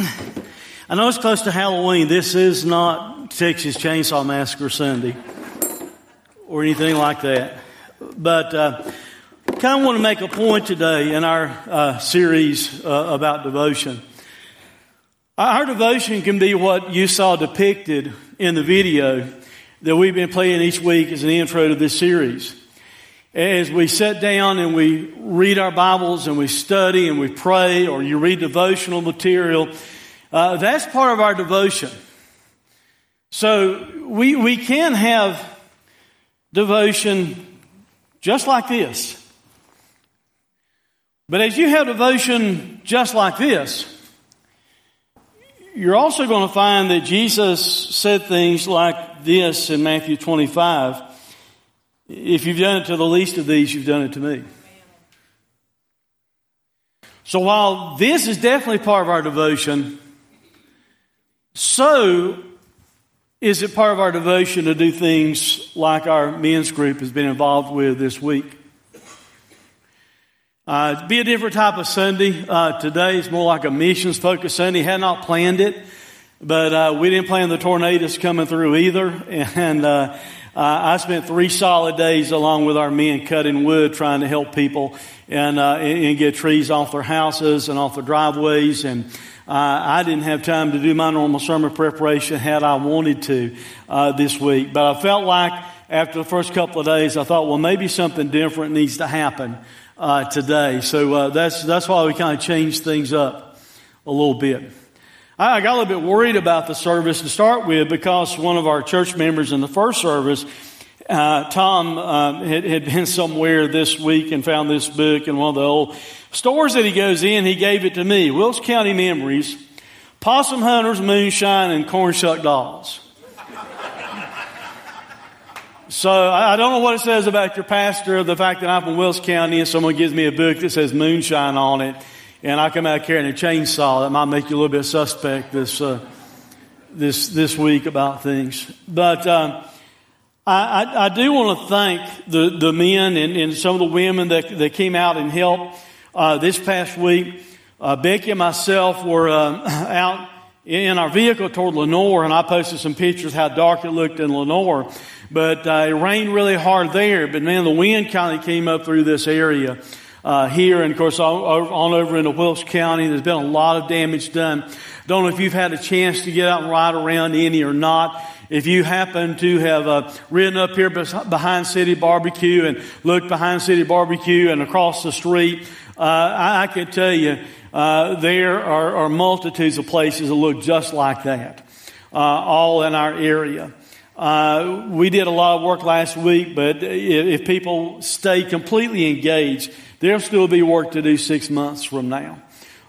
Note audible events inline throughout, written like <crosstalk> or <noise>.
I know it's close to Halloween. This is not Texas Chainsaw Massacre Sunday or anything like that. But uh, kind of want to make a point today in our uh, series uh, about devotion. Our devotion can be what you saw depicted in the video that we've been playing each week as an intro to this series. As we sit down and we read our Bibles and we study and we pray, or you read devotional material, uh, that's part of our devotion. So we, we can have devotion just like this. But as you have devotion just like this, you're also going to find that Jesus said things like this in Matthew 25 If you've done it to the least of these, you've done it to me. So while this is definitely part of our devotion, so is it part of our devotion to do things like our men's group has been involved with this week? Uh, be a different type of Sunday. Uh, today is more like a missions focused Sunday. Had not planned it, but uh, we didn't plan the tornadoes coming through either. <laughs> And uh, I spent three solid days along with our men cutting wood, trying to help people and, uh, and get trees off their houses and off their driveways and uh, I didn't have time to do my normal sermon preparation had I wanted to uh, this week. But I felt like after the first couple of days, I thought, well, maybe something different needs to happen uh, today. So uh, that's that's why we kind of changed things up a little bit. I got a little bit worried about the service to start with because one of our church members in the first service uh, Tom uh, had, had, been somewhere this week and found this book in one of the old stores that he goes in. He gave it to me. Wilkes County Memories, Possum Hunters, Moonshine, and Corn Shuck Dolls. So I don't know what it says about your pastor, the fact that I'm from Wilkes County and someone gives me a book that says moonshine on it, and I come out carrying a chainsaw. That might make you a little bit suspect this uh, this this week about things. But uh, I, I, I, do want to thank the, the men and, and, some of the women that, that came out and helped uh, this past week. Uh, Becky and myself were uh, <laughs> out in our vehicle toward Lenoir, and I posted some pictures how dark it looked in Lenoir. But uh, it rained really hard there. But man, the wind kind of came up through this area uh, here, and of course on, on over into Wilkes County. There's been a lot of damage done. Don't know if you've had a chance to get out and ride around any or not. If you happen to have uh, ridden up here behind City Barbecue and looked behind City Barbecue and across the street, uh, I, I, can tell you uh, there are, are, multitudes of places that look just like that, uh, all in our area. Uh, we did a lot of work last week, but if, if people stay completely engaged, there'll still be work to do six months from now,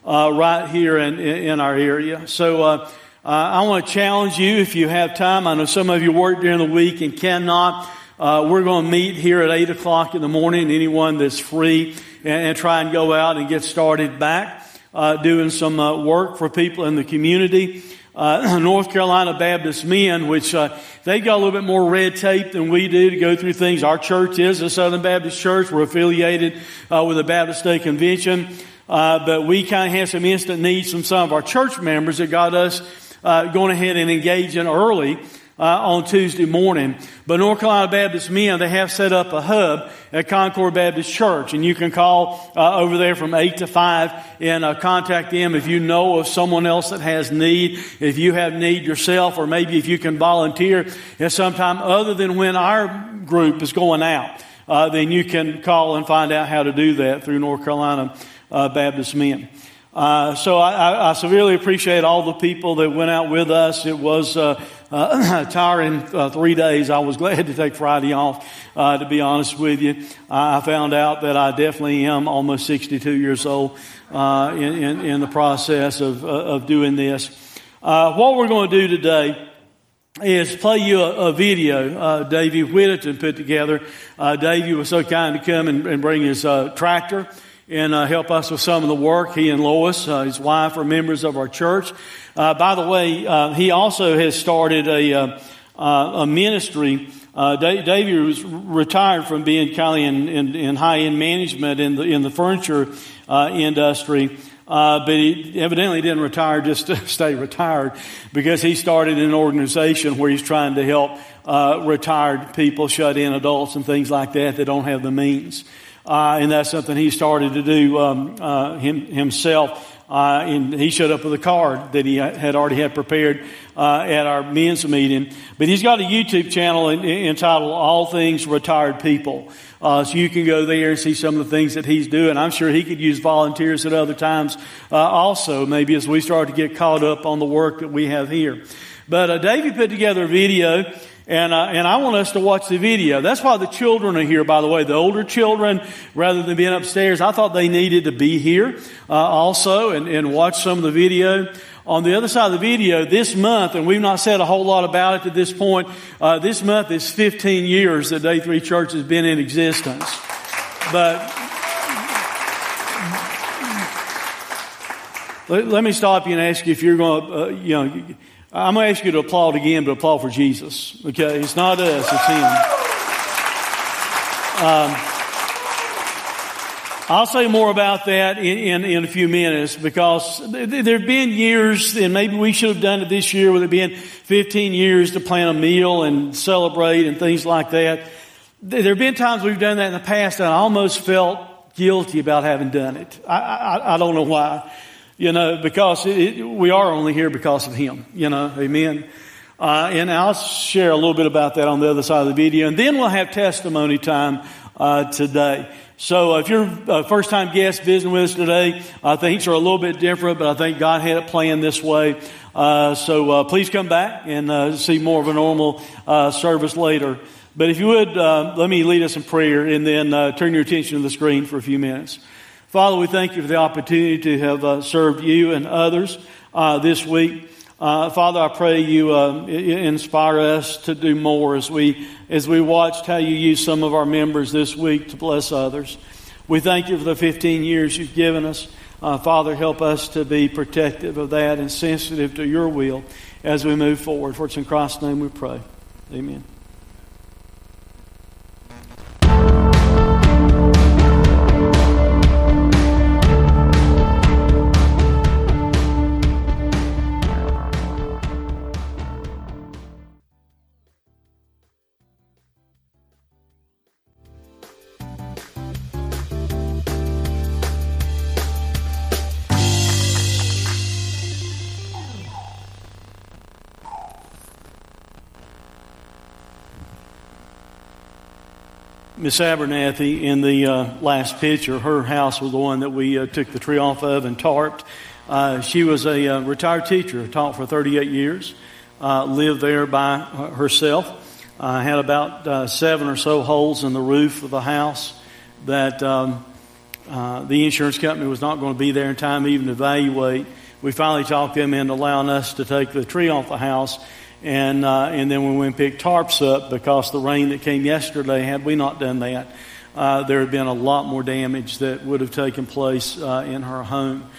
uh, right here in, in, our area. So uh, I want to challenge you if you have time. I know some of you work during the week and cannot. Uh, we're going to meet here at 8 o'clock in the morning. Anyone that's free and, and try and go out and get started back uh, doing some uh, work for people in the community. Uh, <clears throat> North Carolina Baptist men, which uh, they got a little bit more red tape than we do to go through things. Our church is a Southern Baptist church. We're affiliated with the Baptist State Convention. but we kind of had some instant needs from some of our church members that got us uh, going ahead and engaging early uh, on Tuesday morning. But North Carolina Baptist men, they have set up a hub at Concord Baptist Church, and you can call uh, over there from eight to five and uh, contact them if you know of someone else that has need, if you have need yourself, or maybe if you can volunteer at some time other than when our group is going out. Uh, then you can call and find out how to do that through North Carolina uh, Baptist men. Uh, so I, I, I, severely appreciate all the people that went out with us. It was uh, uh, <coughs> tiring uh, three days. I was glad to take Friday off, uh, to be honest with you. I found out that I definitely am almost 62 years old uh, in, in, in, the process of, of doing this. what we're going to do today is play you a, a video uh, Davey Whittington put together. Uh, Davey was so kind to come and, and bring his uh, tractor and uh, help us with some of the work. He and Lois, uh, his wife, are members of our church. Uh, by the way, uh, he also has started a, uh, uh, a ministry. Davey was retired from being kind in, in, in high end management in the in the furniture industry. Uh, but he evidently didn't retire just to <laughs> stay retired because he started an organization where he's trying to help uh, retired people, shut in adults, and things like that that don't have the means. Uh, and that's something he started to do um, uh, him, himself. Uh, and he showed up with a card that he had already had prepared uh, at our men's meeting. But he's got a YouTube channel in, in, entitled "All Things Retired People," uh, so you can go there and see some of the things that he's doing. I'm sure he could use volunteers at other times uh, also, maybe as we start to get caught up on the work that we have here. But uh, Davey put together a video and, uh, and I want us to watch the video. That's why the children are here, by the way. The older children, rather than being upstairs, I thought they needed to be here uh, also and, and watch some of the video. On the other side of the video, this month, and we've not said a whole lot about it to this point, uh, this month is 15 years that Day 3 Church has been in existence. But let, let me stop you and ask you if you're going to, uh, you know, I'm going to ask you to applaud again, but applaud for Jesus. Okay? It's not us, it's Him. Um, I'll say more about that in, in, in, a few minutes because there have been years, and maybe we should have done it this year, with it being 15 years to plan a meal and celebrate and things like that. There have been times we've done that in the past, and I almost felt guilty about having done it. I, I, I don't know why you know, because it, we are only here because of Him, you know, amen. Uh, and I'll share a little bit about that on the other side of the video. And then we'll have testimony time uh, today. So uh, if you're a first time guest visiting with us today, uh, things are a little bit different, but I think God had it planned this way. Uh, so uh, please come back and see more of a normal uh, service later. But if you would, let me lead us in prayer and then turn your attention to the screen for a few minutes. Father, we thank you for the opportunity to have uh, served you and others uh, this week. Uh, Father, I pray you uh, inspire us to do more as we as we watched how you used some of our members this week to bless others. We thank you for the 15 years you've given us. Uh, Father, help us to be protective of that and sensitive to your will as we move forward. For it's in Christ's name we pray. Amen. Miss Abernathy in the uh, last picture, her house was the one that we uh, took the tree off of and tarped. Uh, she was a uh, retired teacher, taught for 38 years, uh, lived there by herself. had about uh, seven or so holes in the roof of the house that um, the insurance company was not going to be there in time even to evaluate. We finally talked them into allowing us to take the tree off the house and, uh, and then when we picked tarps up, because the rain that came yesterday, had we not done that, uh, there had been a lot more damage that would have taken place uh, in her home.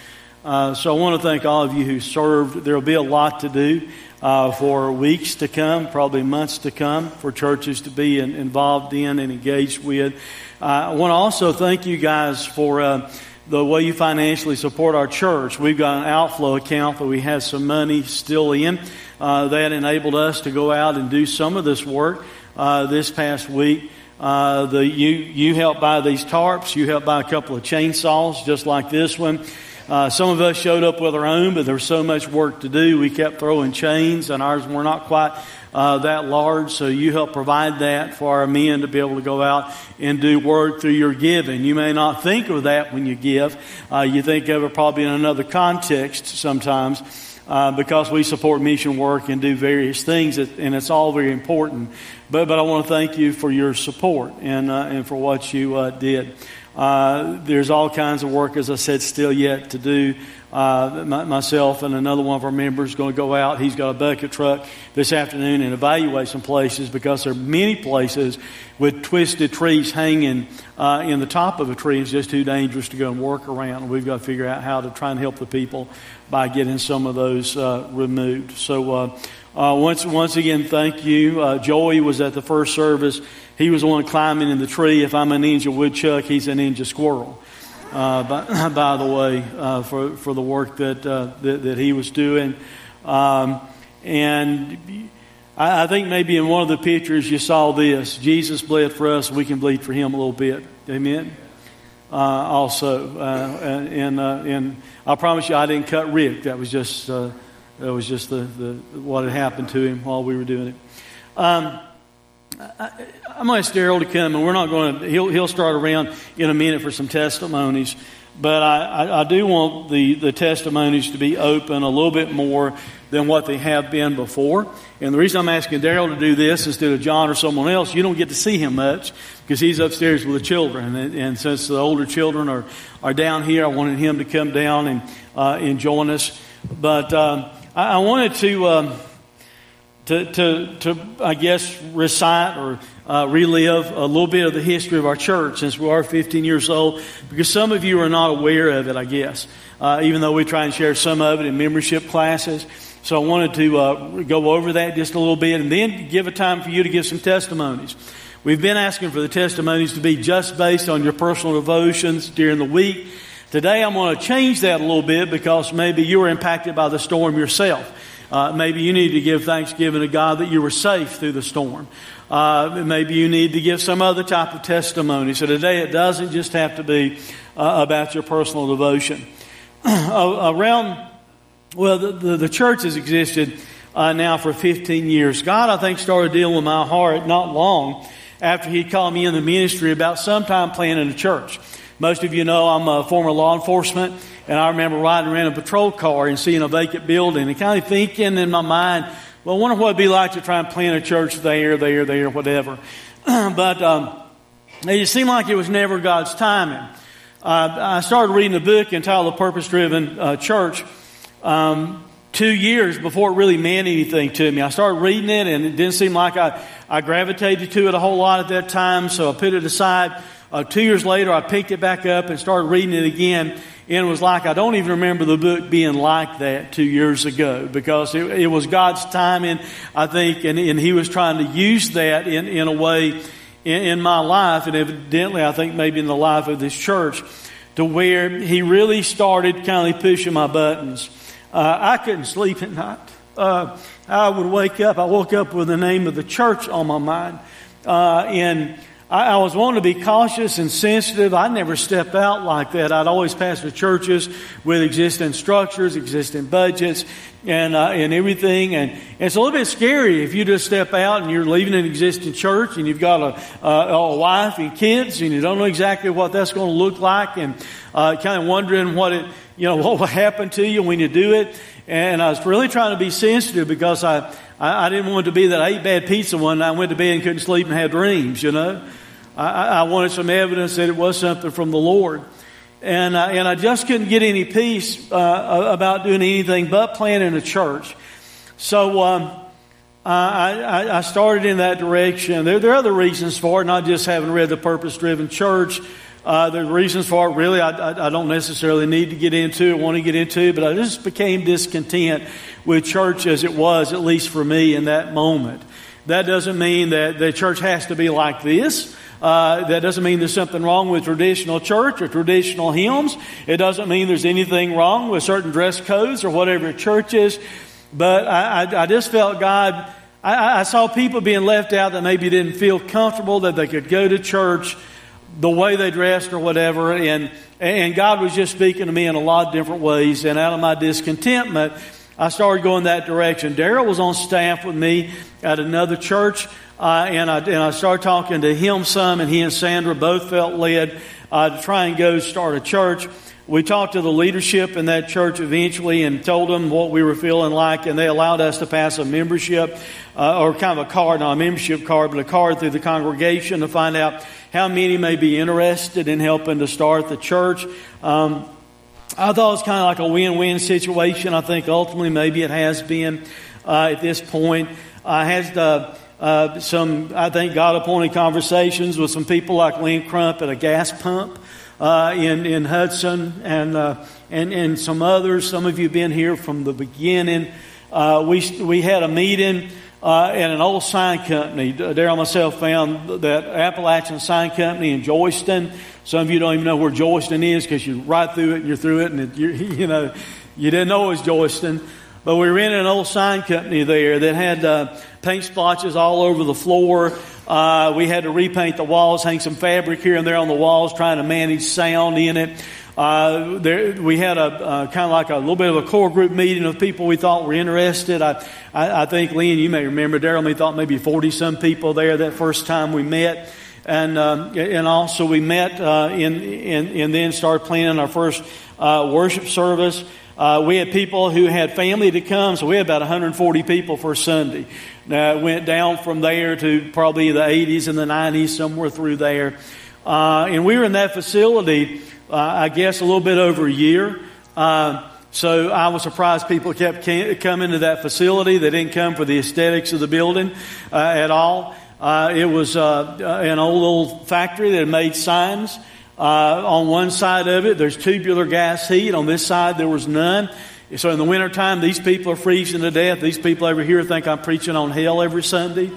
Uh, so I want to thank all of you who served. There will be a lot to do uh, for weeks to come, probably months to come, for churches to be in, involved in and engaged with. Uh, I want to also thank you guys for the way you financially support our church. We've got an outflow account that we have some money still in. Uh, that enabled us to go out and do some of this work uh, this past week. Uh, the, you, you helped buy these tarps. You helped buy a couple of chainsaws just like this one. Uh, some of us showed up with our own, but there was so much work to do. We kept throwing chains, and ours were not quite uh, that large. So you help provide that for our men to be able to go out and do work through your giving. You may not think of that when you give. Uh, you think of it probably in another context sometimes. Uh, because we support mission work and do various things, and it's all very important. But, but I want to thank you for your support and, uh, and for what you uh, did. Uh, there's all kinds of work, as I said, still yet to do. Uh, myself and another one of our members going to go out. He's got a bucket truck this afternoon and evaluate some places because there are many places with twisted trees hanging uh, in the top of a tree. It's just too dangerous to go and work around. We've got to figure out how to try and help the people by getting some of those uh, removed. So uh, uh, once once again, thank you. Uh, Joey was at the first service. He was the one climbing in the tree. If I'm a ninja woodchuck, he's a ninja squirrel. Uh, by, <laughs> by, the way, uh, for for the work that uh, that, that, he was doing, um, and I, I, think maybe in one of the pictures you saw this: Jesus bled for us. We can bleed for Him a little bit. Amen. Uh, also, and and, and I promise you, I didn't cut Rick. That was just that was just the, the, what had happened to him while we were doing it. Um, I, am going to ask Daryl to come, and we're not going to, he'll, he'll start around in a minute for some testimonies. But I, I, I, do want the, the testimonies to be open a little bit more than what they have been before. And the reason I'm asking Daryl to do this instead of John or someone else, you don't get to see him much because he's upstairs with the children. And, and since the older children are, are down here, I wanted him to come down and, uh, and join us. But um, I, I wanted to, um, to, to, to, I guess, recite or uh, relive a little bit of the history of our church since we are 15 years old, because some of you are not aware of it, I guess, uh, even though we try and share some of it in membership classes. So I wanted to uh, go over that just a little bit and then give a time for you to give some testimonies. We've been asking for the testimonies to be just based on your personal devotions during the week. Today I'm going to change that a little bit because maybe you were impacted by the storm yourself. Uh, maybe you need to give thanksgiving to God that you were safe through the storm. Uh, maybe you need to give some other type of testimony. So today it doesn't just have to be uh, about your personal devotion. <clears throat> Around, well, the, the, the, church has existed uh, now for 15 years. God, I think, started dealing with my heart not long after He called me in the ministry about sometime planning a church. Most of you know I'm a former law enforcement, and I remember riding around a patrol car and seeing a vacant building and kind of thinking in my mind, well, I wonder what it'd be like to try and plant a church there, there, there, whatever. <clears throat> but um, it seemed like it was never God's timing. Uh, I started reading a book entitled The Purpose Driven uh, Church um, two years before it really meant anything to me. I started reading it, and it didn't seem like I, I gravitated to it a whole lot at that time, so I put it aside. Uh, two years later, I picked it back up and started reading it again. And it was like, I don't even remember the book being like that two years ago because it, it was God's timing, I think, and, and He was trying to use that in, in a way in, in my life, and evidently, I think maybe in the life of this church, to where He really started kind of pushing my buttons. Uh, I couldn't sleep at night. Uh, I would wake up, I woke up with the name of the church on my mind. Uh, and I, I was wanting to be cautious and sensitive. I never stepped out like that. I'd always pass pastor churches with existing structures, existing budgets, and uh, and everything. And, and, it's a little bit scary if you just step out and you're leaving an existing church and you've got a, a, a wife and kids and you don't know exactly what that's going to look like and uh, kind of wondering what it you know <laughs> what will happen to you when you do it. And I was really trying to be sensitive because I, I, I didn't want to be that I ate bad pizza one night, went to bed and couldn't sleep and had dreams, you know. I, I wanted some evidence that it was something from the Lord. And, uh, and I just couldn't get any peace uh, about doing anything but planning a church. So um, I, I, started in that direction. There, there, are other reasons for it, not just having read the Purpose Driven Church. Uh, are reasons for it, really, I, I, don't necessarily need to get into, want to get into, but I just became discontent with church as it was, at least for me in that moment. That doesn't mean that the church has to be like this. Uh, that doesn't mean there's something wrong with traditional church or traditional hymns. It doesn't mean there's anything wrong with certain dress codes or whatever church is. But I, I, I just felt God I, I saw people being left out that maybe didn't feel comfortable that they could go to church the way they dressed or whatever. And, and God was just speaking to me in a lot of different ways. And out of my discontentment, I started going that direction. Daryl was on staff with me at another church. Uh, and, I, and I started talking to him some, and he and Sandra both felt led uh, to try and go start a church. We talked to the leadership in that church eventually and told them what we were feeling like, and they allowed us to pass a membership, uh, or kind of a card, not a membership card, but a card through the congregation to find out how many may be interested in helping to start the church. Um, I thought it was kind of like a win-win situation. I think ultimately maybe it has been uh, at this point. I had uh, uh, some, I think, God-appointed conversations with some people like Lynn Crump at a gas pump uh, in, in Hudson and, uh, and, and some others. Some of you have been here from the beginning. Uh, we, we had a meeting uh, an old sign company. Daryl myself found that Appalachian Sign Company in Joyston. Some of you don't even know where Joyston is because you're right through it and you're through it and it, <laughs> you know, you didn't know it was Joyston. But we rented an old sign company there that had uh, paint splotches all over the floor. Uh, we had to repaint the walls, hang some fabric here and there on the walls, trying to manage sound in it. Uh, there, we had a uh, kind of like a little bit of a core group meeting of people we thought were interested. I, I, I think, Lynn, you may remember, Daryl me thought maybe 40 some people there that first time we met. And, um, and also we met uh, in, in, and then started planning our first uh, worship service. Uh, we had people who had family to come, so we had about 140 people for Sunday. Now, it went down from there to probably the 80s and the 90s, somewhere through there. Uh, and we were in that facility, uh, I guess, a little bit over a year. Uh, so I was surprised people kept coming to that facility. They didn't come for the aesthetics of the building uh, at all. Uh, it was an old, old factory that made signs. Uh, on one side of it, there's tubular gas heat. On this side, there was none. So in the wintertime, these people are freezing to death. These people over here think I'm preaching on hell every Sunday.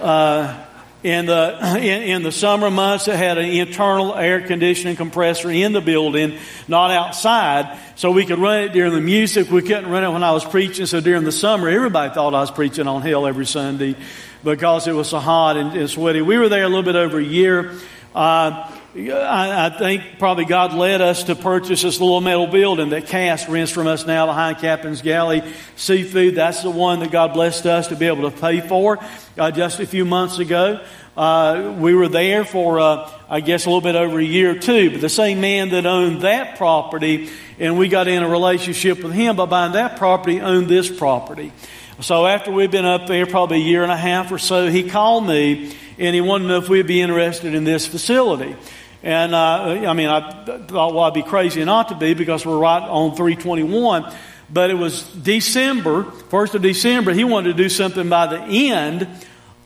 Uh, in the <clears throat> in, in, the summer months, it had an internal air conditioning compressor in the building, not outside, so we could run it during the music. We couldn't run it when I was preaching. So during the summer, everybody thought I was preaching on hell every Sunday because it was so hot and, and sweaty. We were there a little bit over a year. Uh, I, I, think probably God led us to purchase this little metal building that Cass rents from us now behind Captain's Galley Seafood. That's the one that God blessed us to be able to pay for uh, just a few months ago. Uh, we were there for, uh, I guess, a little bit over a year or two. But the same man that owned that property, and we got in a relationship with him by buying that property, owned this property. So after we'd been up there probably a year and a half or so, he called me and he wanted to know if we'd be interested in this facility. And uh, I mean, I thought, well, I'd be crazy not to be because we're right on 321. But it was December, 1st of December. He wanted to do something by the end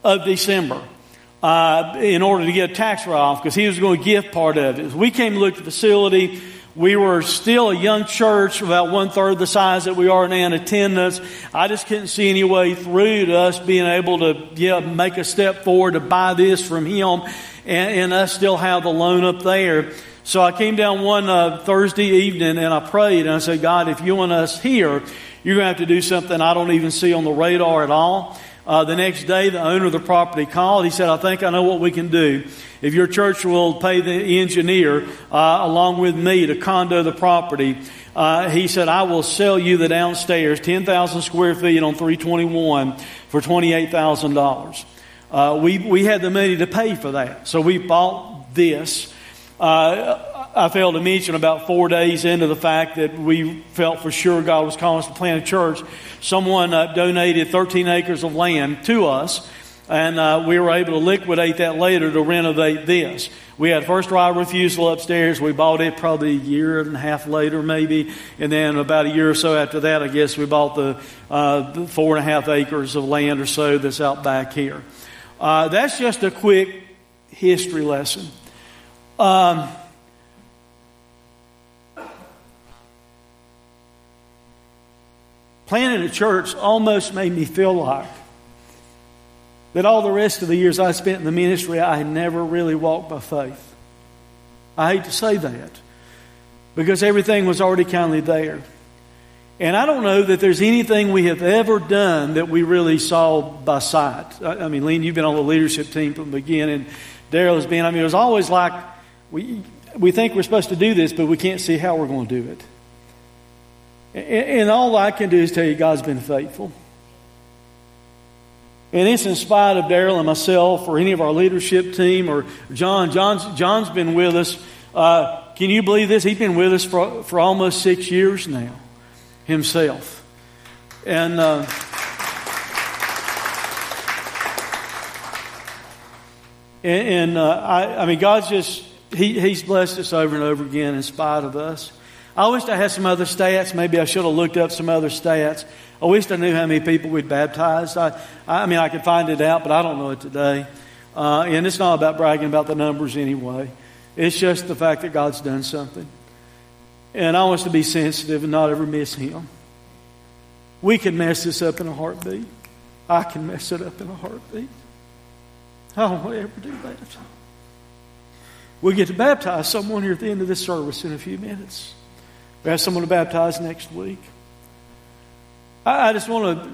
of December uh, in order to get a tax write off because he was going to give part of it. we came to look at the facility, we were still a young church, about one third the size that we are now in attendance. I just couldn't see any way through to us being able to yeah, make a step forward to buy this from him and, and still have the loan up there. So I came down one uh, Thursday evening and I prayed and I said, God, if you want us here, you're going to have to do something I don't even see on the radar at all. Uh, the next day, the owner of the property called. He said, I think I know what we can do. If your church will pay the engineer uh, along with me to condo the property, uh, he said, I will sell you the downstairs, 10,000 square feet on 321 for $28,000. Uh, we, we had the money to pay for that. So we bought this. Uh, I failed to mention about four days into the fact that we felt for sure God was calling us to plant a church. Someone uh, donated 13 acres of land to us, and uh, we were able to liquidate that later to renovate this. We had first right refusal upstairs. We bought it probably a year and a half later, maybe, and then about a year or so after that, I guess we bought the, uh, the four and a half acres of land or so that's out back here. Uh, that's just a quick history lesson. Um, planning a church almost made me feel like that all the rest of the years I spent in the ministry, I never really walked by faith. I hate to say that because everything was already kind of there. And I don't know that there's anything we have ever done that we really saw by sight. I, mean, Lynn, you've been on the leadership team from the beginning. And Daryl has been. I mean, it was always like we, we think we're supposed to do this, but we can't see how we're going to do it. And, and all I can do is tell you God's been faithful. And it's in spite of Daryl and myself or any of our leadership team or John. John's, John's been with us. Uh, can you believe this? He's been with us for, for almost six years now himself. And uh, and, and uh, I, I mean, God's just he, He's blessed us over and over again in spite of us. I wish I had some other stats. Maybe I should have looked up some other stats. I wish I knew how many people we'd baptized. I, I mean, I could find it out, but I don't know it today. Uh, and it's not about bragging about the numbers anyway. It's just the fact that God's done something. And I want us to be sensitive and not ever miss Him. We can mess this up in a heartbeat. I can mess it up in a heartbeat. I don't want to ever do that. We'll get to baptize someone here at the end of this service in a few minutes. We have someone to baptize next week. I, I just want to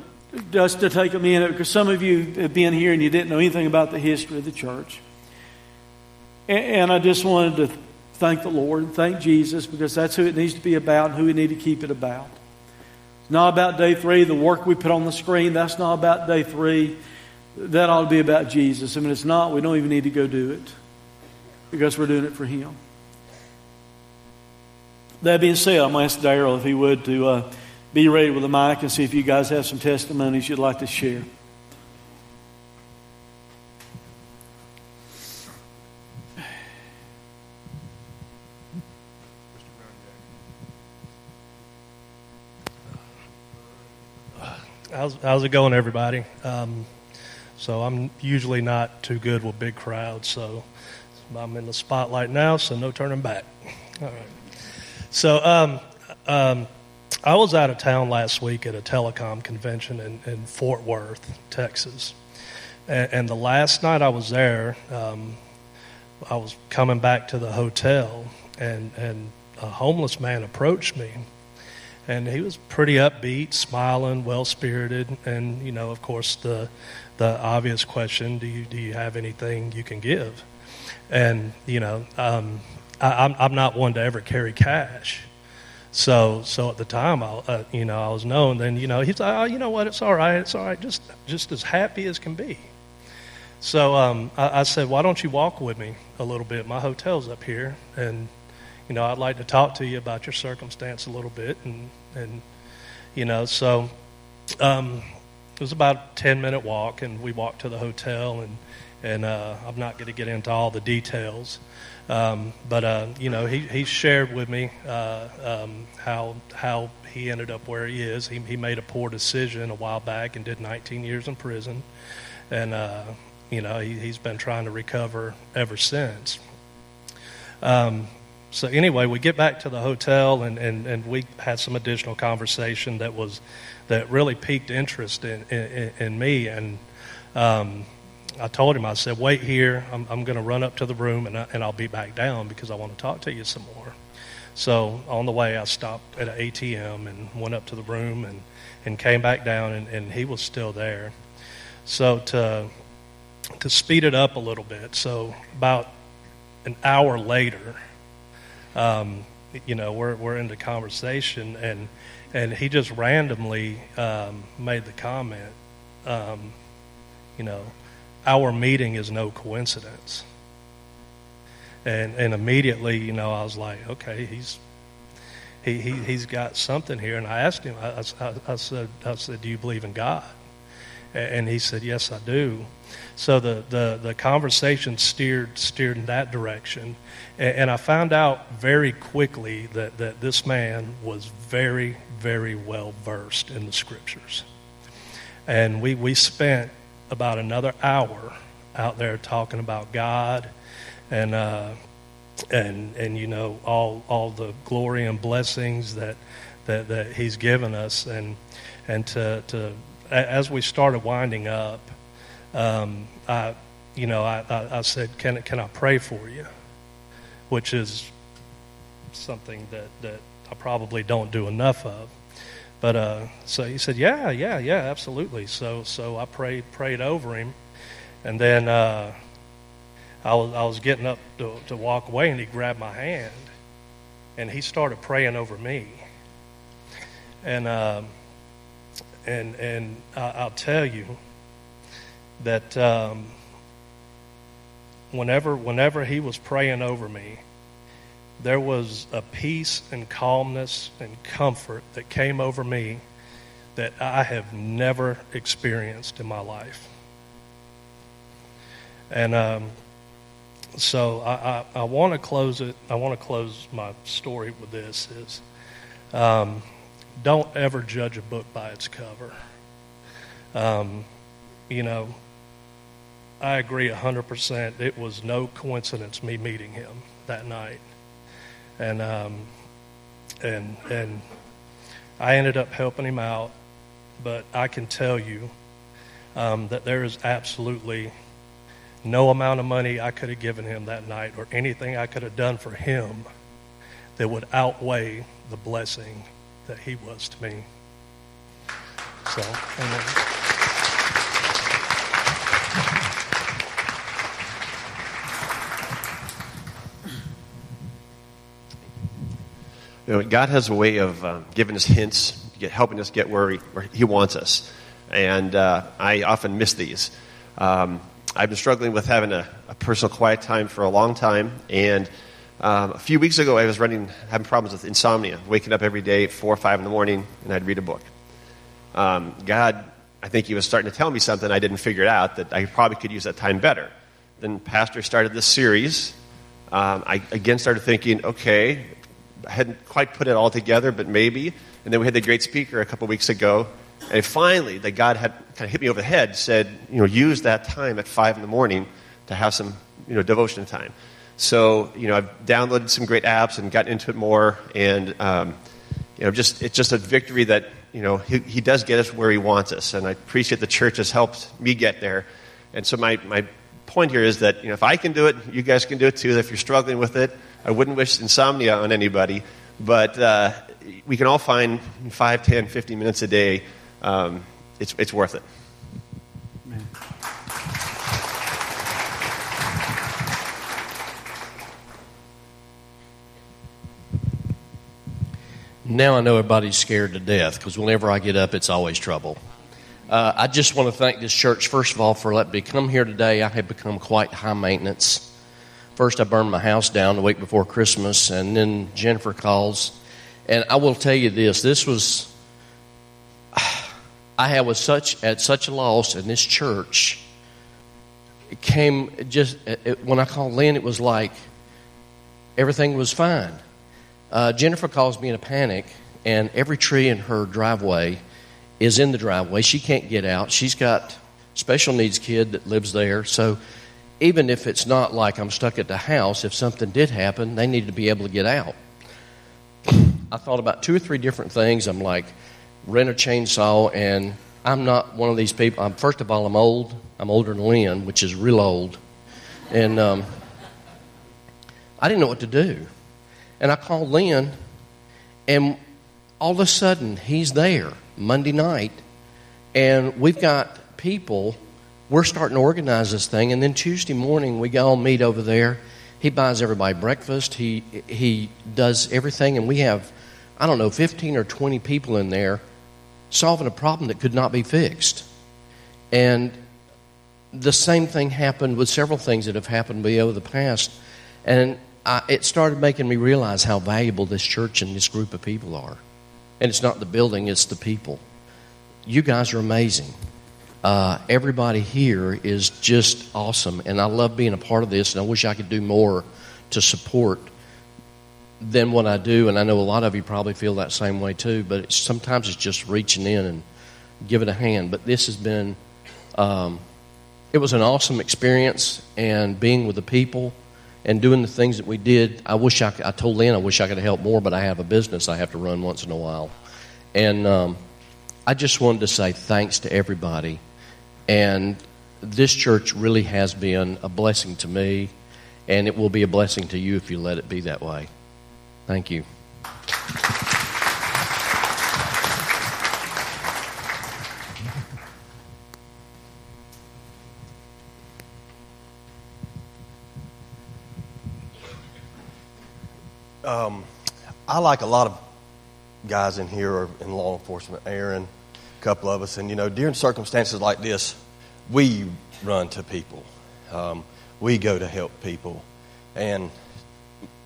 just to take a minute because some of you have been here and you didn't know anything about the history of the church. And, and I just wanted to thank the Lord and thank Jesus because that's who it needs to be about and who we need to keep it about. It's not about day three, the work we put on the screen. That's not about day three. That ought to be about Jesus. I mean, it's not. We don't even need to go do it because we're doing it for Him. That being said, I'm going to ask Daryl if he would to uh, be ready with the mic and see if you guys have some testimonies you'd like to share. How's, how's it going, everybody? Um, so I'm usually not too good with big crowds, so I'm in the spotlight now, so no turning back. All right. So um, um, I was out of town last week at a telecom convention in, in Fort Worth, Texas, and, and, the last night I was there, um, I was coming back to the hotel, and and a homeless man approached me and he was pretty upbeat, smiling, well spirited, and you know, of course, the the obvious question: Do you do you have anything you can give? And you know, um, I, am I'm, I'm not one to ever carry cash. So so at the time, I uh, you know I was known. Then you know he's like, oh, you know what? It's all right. It's all right. Just just as happy as can be. So um, I, I said, why don't you walk with me a little bit? My hotel's up here, and you know, I'd like to talk to you about your circumstance a little bit. And, and you know, so um, it was about a 10 minute walk, and we walked to the hotel. And, and uh, I'm not going to get into all the details. Um, but, uh, you know, he, he shared with me uh, um, how, how he ended up where he is. He, he made a poor decision a while back and did 19 years in prison. And, uh, you know, he, he's been trying to recover ever since. Um, so anyway, we get back to the hotel and, and, and we had some additional conversation that was that really piqued interest in, in, in me. And um, I told him, I said, wait here. I'm, I'm going to run up to the room and, I, and I'll be back down because I want to talk to you some more. So on the way, I stopped at an ATM and went up to the room and, and came back down, and, and he was still there. So to, to speed it up a little bit, so about an hour later, um, you know, we're, we're in the conversation, and, and he just randomly um, made the comment, um, you know, our meeting is no coincidence. And, and immediately, you know, I was like, okay, he's, he, he, he's got something here. And I asked him, I, I, I, said, I said, do you believe in God? And he said, yes, I do. So the, the, the conversation steered, steered in that direction. And, and I found out very quickly that, that this man was very, very well versed in the scriptures. And we, we spent about another hour out there talking about God and, uh, and, and you know, all, all the glory and blessings that, that, that he's given us. And, and to, to, as we started winding up, um, I, you know, I, I, I said, can, can I pray for you? which is something that, that I probably don't do enough of. But uh, so he said, "Yeah, yeah, yeah, absolutely." So so I prayed prayed over him, and then uh, I was I was getting up to, to walk away, and he grabbed my hand, and he started praying over me, and um, and and I, will tell you that um, whenever whenever he was praying over me there was a peace and calmness and comfort that came over me that I have never experienced in my life. And um, so I, I, I want to close it. I want to close my story with this: is um, don't ever judge a book by its cover. Um, you know, I agree hundred percent. It was no coincidence me meeting him that night and um, and and I ended up helping him out. But I can tell you um, that there is absolutely no amount of money I could have given him that night, or anything I could have done for him, that would outweigh the blessing that he was to me. So, amen. You know, God has a way of um, giving us hints, get, helping us get where He, where he wants us. And uh, I often miss these. Um, I've been struggling with having a, a, personal quiet time for a long time. And um, a few weeks ago, I was running, having problems with insomnia, waking up every day at 4 or 5 in the morning, and I'd read a book. Um, God, I think He was starting to tell me something I didn't figure out that I probably could use that time better. Then Pastor started this series. Um, I again started thinking, okay, hadn't quite put it all together, but maybe. And then we had the great speaker a couple weeks ago. And finally, that God had kind of hit me over the head, said, you know, use that time at 5 in the morning to have some, you know, devotion time. So, you know, I've downloaded some great apps and gotten into it more. And, um, you know, just, it's just a victory that, you know, he, he does get us where he wants us. And I appreciate the church has helped me get there. And so my, my point here is that, you know, if I can do it, you guys can do it too. If you're struggling with it, I wouldn't wish insomnia on anybody, but uh, we can all find 5, 10, 15 minutes a day. Um, it's, it's worth it. Now I know everybody's scared to death because whenever I get up, it's always trouble. Uh, I just want to thank this church, first of all, for letting me come here today. I have become quite high maintenance. First, I burned my house down the week before Christmas, and then Jennifer calls. And I will tell you this this was, <sighs> I was such, at such a loss in this church. It came just, it, when I called Lynn, it was like everything was fine. Uh, Jennifer calls me in a panic, and every tree in her driveway is in the driveway. She can't get out. She's got special needs kid that lives there. So even if it's not like I'm stuck at the house, if something did happen, they need to be able to get out. I thought about two or three different things. I'm like, rent a chainsaw, and I'm not one of these people. I'm, first of all, I'm old. I'm older than Lynn, which is real old. And um, I didn't know what to do. And I called Lynn, and all of a sudden, he's there Monday night, and we've got people we're starting to organize this thing. And then Tuesday morning, we all meet over there. He buys everybody breakfast. He, he does everything. And we have, I don't know, 15 or 20 people in there solving a problem that could not be fixed. And the same thing happened with several things that have happened to me over the past. And I, it started making me realize how valuable this church and this group of people are. And it's not the building, it's the people. You guys are amazing. Uh, everybody here is just awesome, and I love being a part of this, and I wish I could do more to support than what I do. And I know a lot of you probably feel that same way too, but it's, sometimes it's just reaching in and giving a hand. But this has been, um, it was an awesome experience, and being with the people and doing the things that we did. I wish I, I told Lynn I wish I could help more, but I have a business I have to run once in a while. And um, I just wanted to say thanks to everybody and this church really has been a blessing to me, and it will be a blessing to you if you let it be that way. Thank you. Um, I like a lot of guys in here in law enforcement. Aaron, couple of us, and you know, during circumstances like this, we run to people. Um, we go to help people. And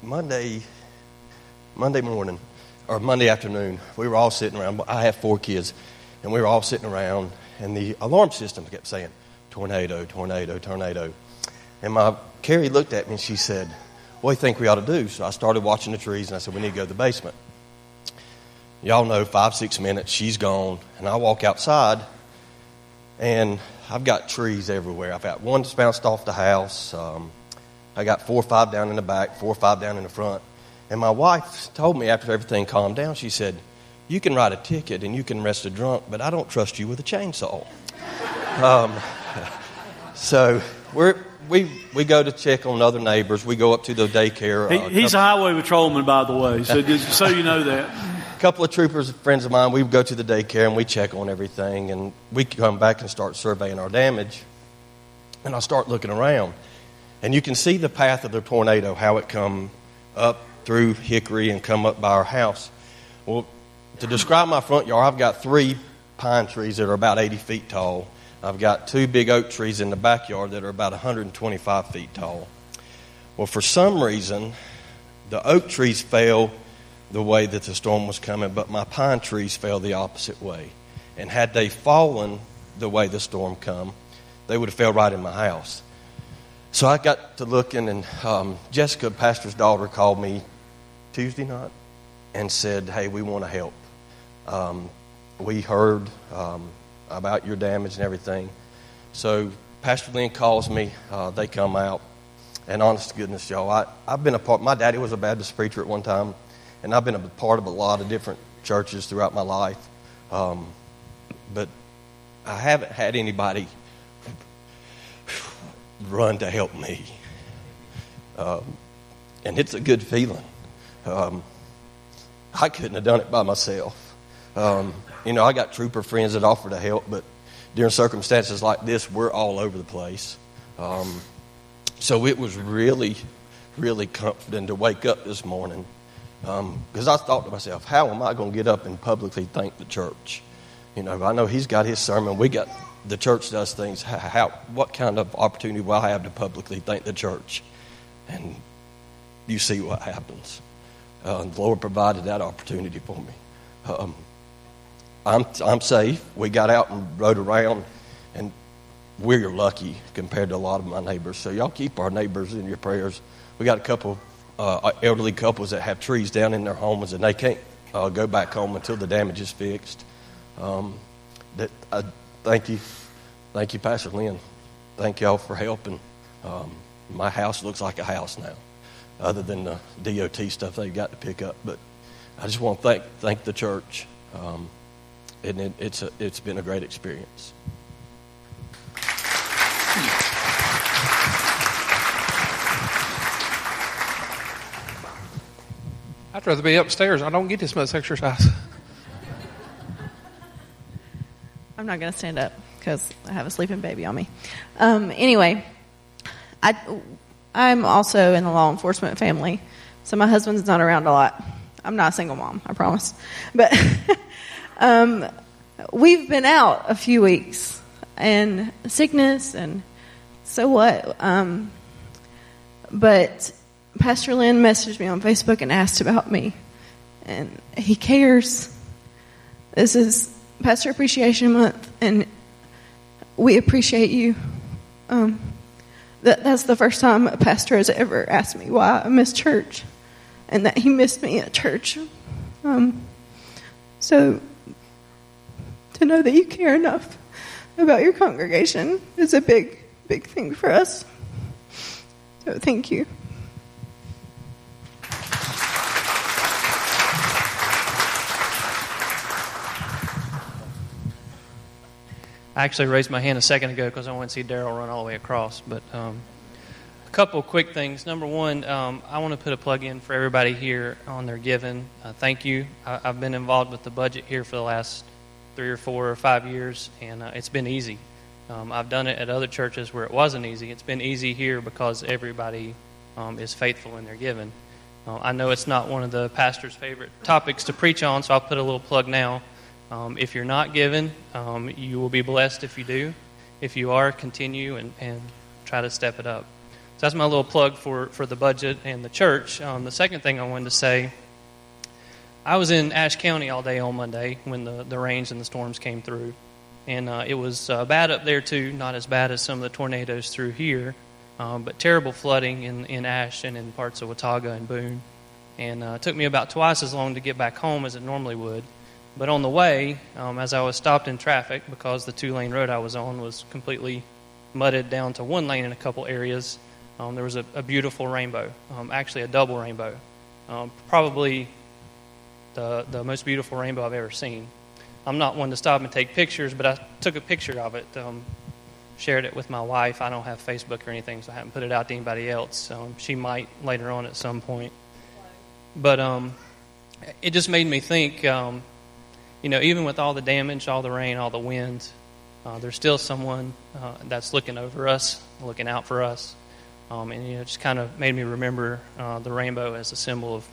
Monday, Monday morning, or Monday afternoon, we were all sitting around. I have four kids, and we were all sitting around, and the alarm system kept saying, tornado, tornado, tornado. And my Carrie looked at me and she said, What do you think we ought to do? So I started watching the trees and I said, We need to go to the basement. Y'all know five, six minutes, she's gone, and I walk outside and I've got trees everywhere. I've got one that's bounced off the house. Um, I got four or five down in the back, four or five down in the front. And my wife told me after everything calmed down, she said, You can write a ticket and you can arrest a drunk, but I don't trust you with a chainsaw. <laughs> um, so we're, we, we go to check on other neighbors. We go up to the daycare. He, uh, he's a highway patrolman, by the way, so just so you know that. <laughs> Couple of troopers, friends of mine, we go to the daycare and we check on everything, and we come back and start surveying our damage. And I start looking around, and you can see the path of the tornado, how it come up through Hickory and come up by our house. Well, to describe my front yard, I've got three pine trees that are about 80 feet tall I've got two big oak trees in the backyard that are about 125 feet tall. Well, for some reason, the oak trees fell the way that the storm was coming, but my pine trees fell the opposite way. And had they fallen the way the storm come, they would have fell right in my house. So I got to looking, and um, Jessica, pastor's daughter, called me Tuesday night and said, "Hey, we want to help. Um, we heard um, about your damage and everything. So Pastor Lynn calls me. Uh, they come out. And honest to goodness, y'all, I, I've been a part, my daddy was a Baptist preacher at one time, and I've been a part of a lot of different churches throughout my life. Um, but I haven't had anybody run to help me. Um, and it's a good feeling. Um, I couldn't have done it by myself. Um, you know, I got trooper friends that offer to help, but during circumstances like this, we're all over the place. Um, so it was really, really comforting to wake up this morning because um, I thought to myself, how am I going to get up and publicly thank the church? You know, I know he's got his sermon. We got the church does things. How, what kind of opportunity will I have to publicly thank the church? And you see what happens. Uh, the Lord provided that opportunity for me. Um, I'm, I'm safe. We got out and rode around, and we're lucky compared to a lot of my neighbors. So y'all keep our neighbors in your prayers. We got a couple uh, elderly couples that have trees down in their homes, and they can't uh, go back home until the damage is fixed. Um, that I, thank you, thank you, Pastor Lynn. Thank y'all for helping. Um, my house looks like a house now, other than the DOT stuff they got to pick up. But I just want to thank thank the church. Um, and it, it's, a, it's been a great experience. I'd rather be upstairs. I don't get this much exercise. <laughs> I'm not going to stand up because I have a sleeping baby on me. Um, anyway, I, I'm also in the law enforcement family, so my husband's not around a lot. I'm not a single mom, I promise. But <laughs> Um, we've been out a few weeks and sickness and so what? Um, but Pastor Lynn messaged me on Facebook and asked about me, and he cares. This is Pastor Appreciation Month, and we appreciate you. Um, that, that's the first time a pastor has ever asked me why I miss church, and that he missed me at church. Um, so to know that you care enough about your congregation is a big, big thing for us. So thank you. I actually raised my hand a second ago because I want to see Daryl run all the way across. But um, a couple quick things. Number one, um, I want to put a plug in for everybody here on their giving. Uh, thank you. I, have been involved with the budget here for the last three or four or five years, and uh, it's been easy. Um, I've done it at other churches where it wasn't easy. It's been easy here because everybody um, is faithful in their giving. Uh, I know it's not one of the pastor's favorite topics to preach on, so I'll put a little plug now. Um, if you're not given, um, you will be blessed if you do. If you are, continue and, and try to step it up. So that's my little plug for, for the budget and the church. Um, the second thing I wanted to say I was in Ashe County all day on Monday when the, the rains and the storms came through. And uh, it was uh, bad up there, too, not as bad as some of the tornadoes through here, um, but terrible flooding in, in Ashe and in parts of Watauga and Boone. And uh, it took me about twice as long to get back home as it normally would. But on the way, um, as I was stopped in traffic because the two lane road I was on was completely mudded down to one lane in a couple areas, um, there was a, a beautiful rainbow, um, actually, a double rainbow. Um, probably the, the most beautiful rainbow I've ever seen. I'm not one to stop and take pictures, but I took a picture of it, um, shared it with my wife. I don't have Facebook or anything, so I haven't put it out to anybody else. Um, she might later on at some point. But it just made me think, you know, even with all the damage, all the rain, all the wind, uh, there's still someone uh, that's looking over us, looking out for us. Um, and, you know, it just kind of made me remember uh, the rainbow as a symbol of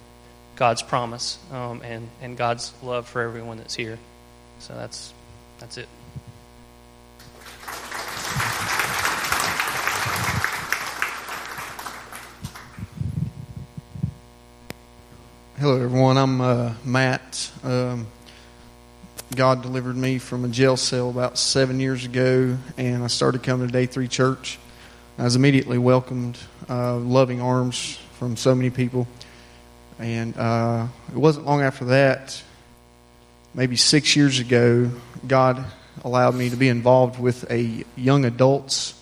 God's promise um, and, and God's love for everyone that's here. So that's, that's it. Hello, everyone. I'm uh, Matt. Um, God delivered me from a jail cell about seven years ago, and I started coming to Day 3 Church. I was immediately welcomed, uh, loving arms from so many people. And uh, it wasn't long after that, maybe six years ago, God allowed me to be involved with a young adults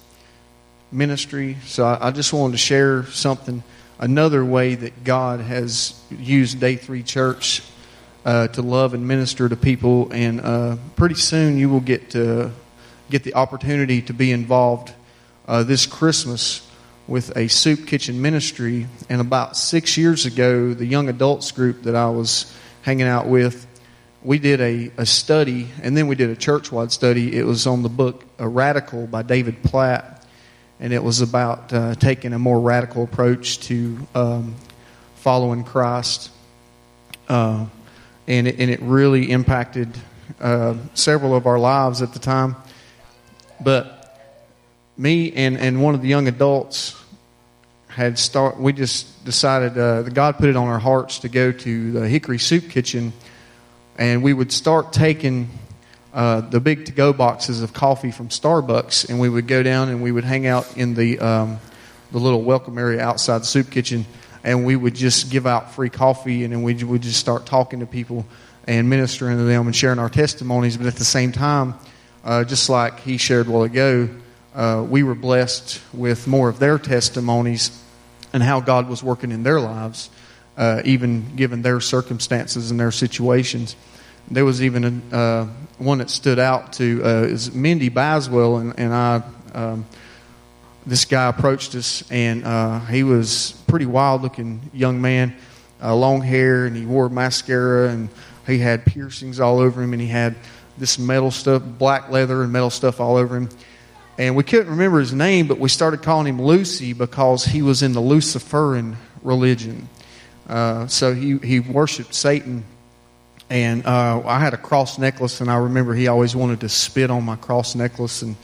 ministry. So I, I just wanted to share something, another way that God has used Day 3 Church uh, to love and minister to people. And uh, pretty soon you will get to get the opportunity to be involved uh, this Christmas with a soup kitchen ministry. And about six years ago, the young adults group that I was hanging out with, we did a, a study, and then we did a church wide study. It was on the book A Radical by David Platt, and it was about uh, taking a more radical approach to um, following Christ. Uh, and, it, and it really impacted uh, several of our lives at the time. But me and, and one of the young adults had start. We just decided uh, God put it on our hearts to go to the Hickory Soup Kitchen, and we would start taking uh, the big to-go boxes of coffee from Starbucks, and we would go down and we would hang out in the um, the little welcome area outside the soup kitchen, and we would just give out free coffee, and then we would just start talking to people and ministering to them and sharing our testimonies. But at the same time, uh, just like he shared a while ago uh, we were blessed with more of their testimonies and how God was working in their lives, uh, even given their circumstances and their situations. There was even a, uh, one that stood out to uh, is Mindy Baswell and, and I. Um, this guy approached us, and uh, he was pretty wild-looking young man, uh, long hair, and he wore mascara, and he had piercings all over him, and he had this metal stuff, black leather and metal stuff all over him and we couldn't remember his name, but we started calling him Lucy because he was in the Luciferian religion. Uh, so he, he worshiped Satan. And uh, I had a cross necklace, and I remember he always wanted to spit on my cross necklace. And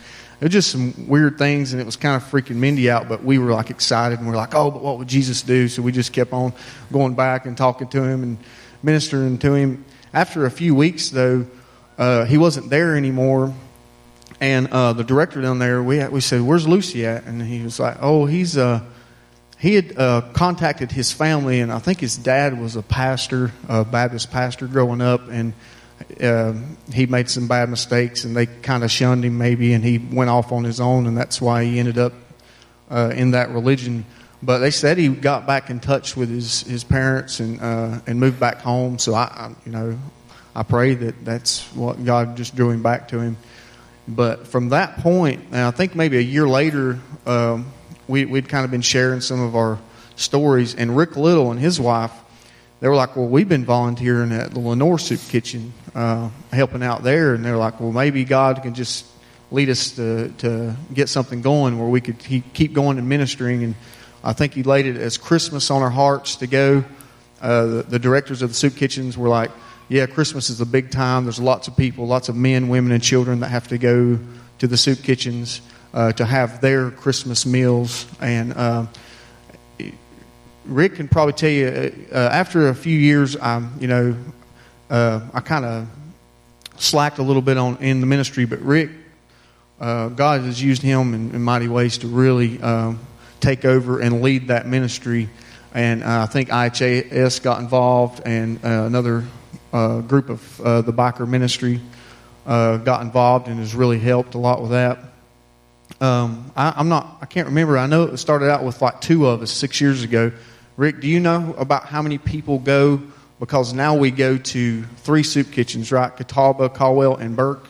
it was just some weird things, and it was kind of freaking Mindy out, but we were like excited, and we are like, oh, but what would Jesus do? So we just kept on going back and talking to him and ministering to him. After a few weeks, though, uh, he wasn't there anymore and uh, the director down there, we, we said, Where's Lucy at? And he was like, Oh, he's, uh, he had uh, contacted his family, and I think his dad was a pastor, a Baptist pastor growing up, and uh, he made some bad mistakes, and they kind of shunned him maybe, and he went off on his own, and that's why he ended up uh, in that religion. But they said he got back in touch with his, his parents and uh, and moved back home. So I, I, you know, I pray that that's what God just drew him back to him. But from that point, and I think maybe a year later, um, we, we'd kind of been sharing some of our stories. And Rick Little and his wife, they were like, Well, we've been volunteering at the Lenoir Soup Kitchen, uh, helping out there. And they're like, Well, maybe God can just lead us to, to get something going where we could keep going and ministering. And I think He laid it as Christmas on our hearts to go uh, the, the directors of the soup kitchens were like, "Yeah, Christmas is a big time. There's lots of people, lots of men, women, and children that have to go to the soup kitchens uh, to have their Christmas meals." And uh, Rick can probably tell you, uh, after a few years, I'm, you know, uh, I kind of slacked a little bit on in the ministry, but Rick, uh, God has used him in, in mighty ways to really um, take over and lead that ministry. And uh, I think IHS got involved, and uh, another uh, group of uh, the biker ministry got involved and has really helped a lot with that. Um, I, I'm not, I can't remember. I know it started out with like two of us six years ago. Rick, do you know about how many people go? Because now we go to three soup kitchens, right? Catawba, Caldwell, and Burke.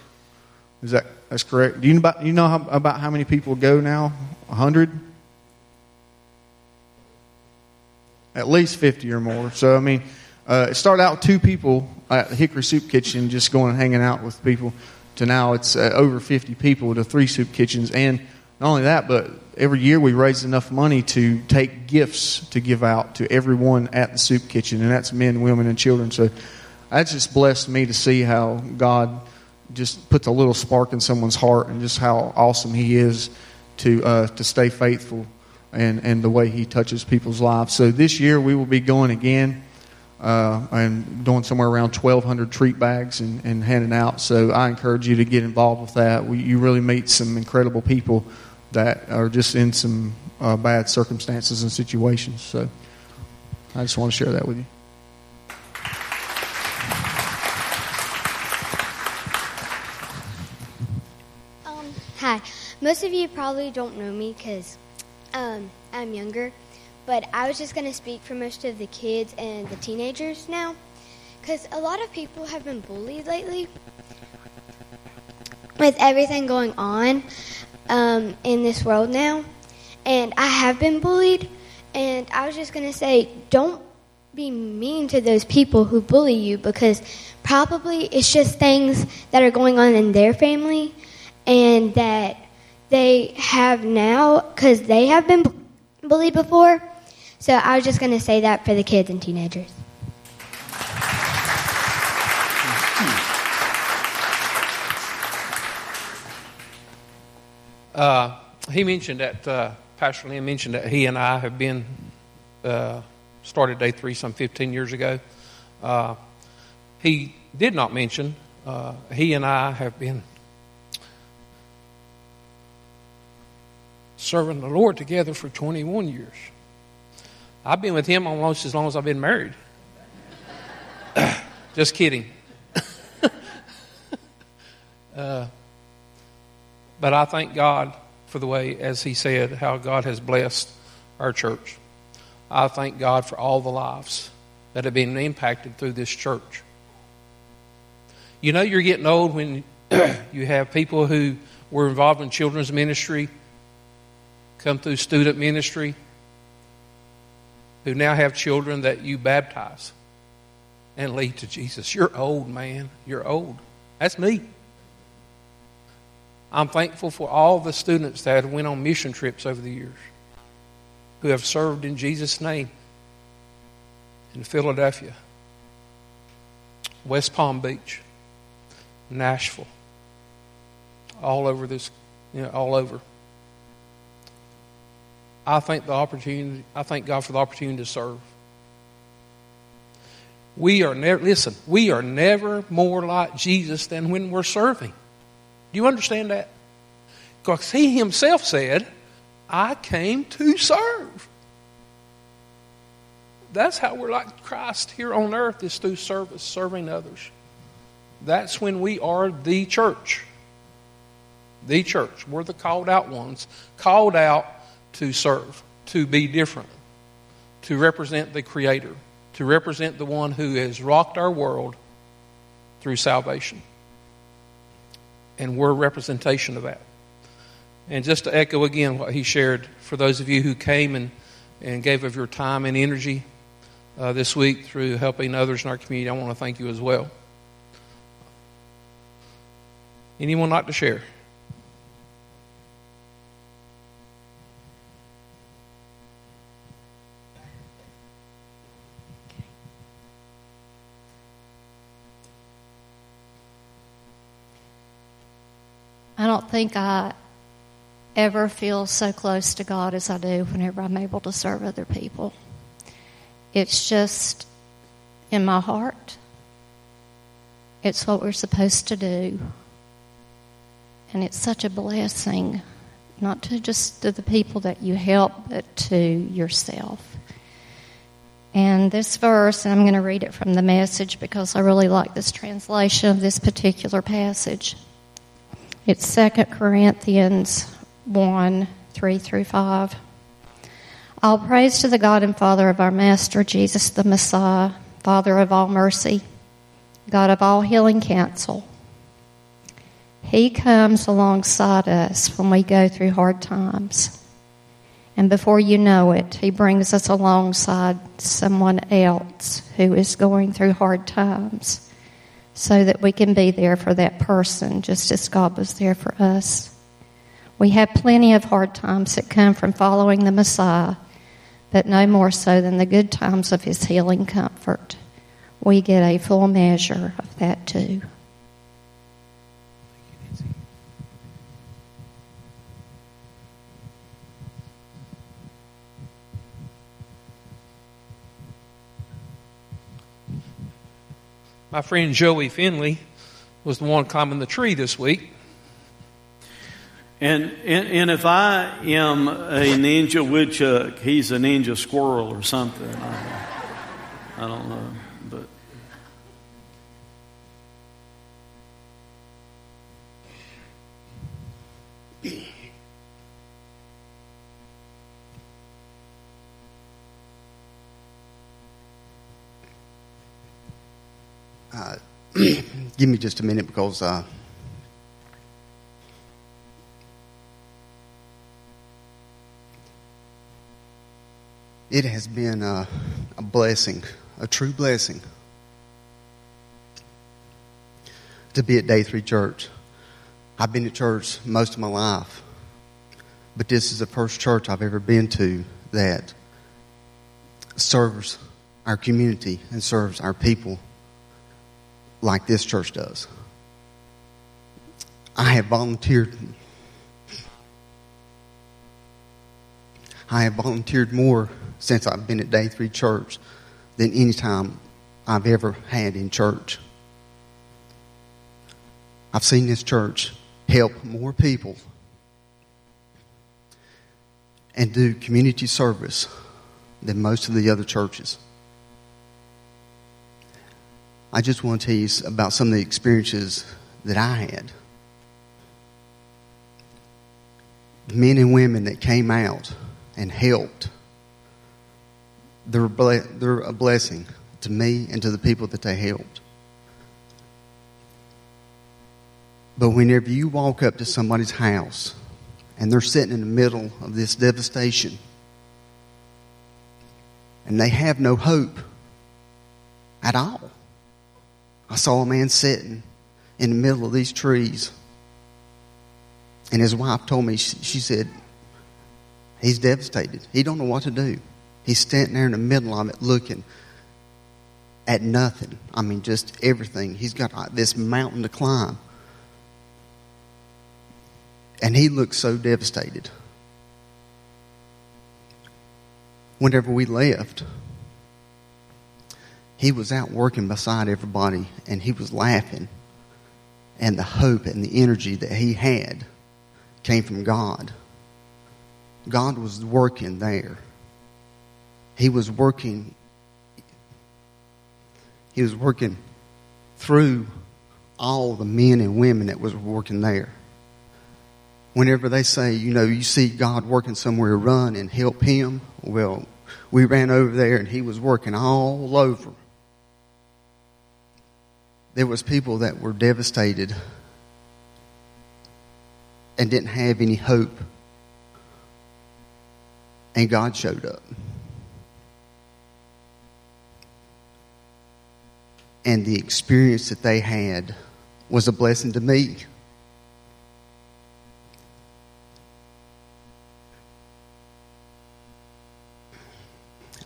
Is that that's correct? Do you know about, you know how, about how many people go now? A hundred? At least fifty or more. So I mean, uh, it started out with two people at the Hickory Soup Kitchen, just going and hanging out with people. To now it's uh, over fifty people to three soup kitchens, and not only that, but every year we raise enough money to take gifts to give out to everyone at the soup kitchen, and that's men, women, and children. So that just blessed me to see how God just puts a little spark in someone's heart, and just how awesome He is to uh, to stay faithful and and the way He touches people's lives. So this year we will be going again. Uh, and doing somewhere around 1,200 treat bags and, and handing out. So I encourage you to get involved with that. We, you really meet some incredible people that are just in some uh, bad circumstances and situations. So I just want to share that with you. Um, hi. Most of you probably don't know me because um, I'm younger, but I was just going to speak for most of the kids and the teenagers now because a lot of people have been bullied lately with everything going on um, in this world now. And I have been bullied, and I was just going to say, don't be mean to those people who bully you because probably it's just things that are going on in their family and that they have now because they have been bullied before. So I was just going to say that for the kids and teenagers. Uh, he mentioned that, uh, Pastor Lynn mentioned that he and I have been, uh, started day three some 15 years ago. Uh, he did not mention, uh, he and I have been serving the Lord together for 21 years. I've been with him almost as long as I've been married. <coughs> Just kidding. <coughs> but I thank God for the way, as he said, how God has blessed our church. I thank God for all the lives that have been impacted through this church. You know, you're getting old when <clears throat> you have people who were involved in children's ministry, come through student ministry, who now have children that you baptize and lead to Jesus. You're old, man. You're old. That's me. I'm thankful for all the students that went on mission trips over the years who have served in Jesus' name in Philadelphia, West Palm Beach, Nashville, all over this, you know, all over. I thank the opportunity. I thank God for the opportunity to serve. We are never listen. We are never more like Jesus than when we're serving. Do you understand that? Because he himself said, I came to serve. That's how we're like Christ here on earth is through service, serving others. That's when we are the church. The church. We're the called out ones, called out to serve, to be different, to represent the Creator, to represent the one who has rocked our world through salvation. And we're a representation of that. And just to echo again what he shared, for those of you who came and, and gave of your time and energy uh, this week through helping others in our community, I want to thank you as well. Anyone like to share? I don't think I ever feel so close to God as I do whenever I'm able to serve other people. It's just in my heart. It's what we're supposed to do. And it's such a blessing, not to just to the people that you help, but to yourself. And this verse, and I'm going to read it from the message because I really like this translation of this particular passage. It's 2 Corinthians 1 3 through 5. All praise to the God and Father of our Master Jesus the Messiah, Father of all mercy, God of all healing counsel. He comes alongside us when we go through hard times. And before you know it, He brings us alongside someone else who is going through hard times so that we can be there for that person just as God was there for us. We have plenty of hard times that come from following the Messiah, but no more so than the good times of His healing comfort. We get a full measure of that too. My friend Joey Finley was the one climbing the tree this week. And, and, and if I am a ninja woodchuck, he's a ninja squirrel or something. I, I don't know. Uh, <clears throat> give me just a minute because uh, it has been a, a blessing, a true blessing, to be at Day Three Church. I've been at church most of my life, but this is the first church I've ever been to that serves our community and serves our people like this church does. I have volunteered. I have volunteered more since I've been at Day 3 Church than any time I've ever had in church. I've seen this church help more people and do community service than most of the other churches. I just want to tell you about some of the experiences that I had. Men and women that came out and helped. They're, ble- they're a blessing to me and to the people that they helped. But whenever you walk up to somebody's house and they're sitting in the middle of this devastation and they have no hope at all, I saw a man sitting in the middle of these trees. And his wife told me, she, she said, he's devastated. He don't know what to do. He's standing there in the middle of it looking at nothing. I mean, just everything. He's got uh, this mountain to climb. And he looked so devastated. Whenever we left, he was out working beside everybody and he was laughing. And the hope and the energy that he had came from God. God was working there. He was working he was working through all the men and women that was working there. Whenever they say, you know, you see God working somewhere, run and help him. Well, we ran over there and he was working all over there was people that were devastated and didn't have any hope. And god showed up. And the experience that they had was a blessing to me.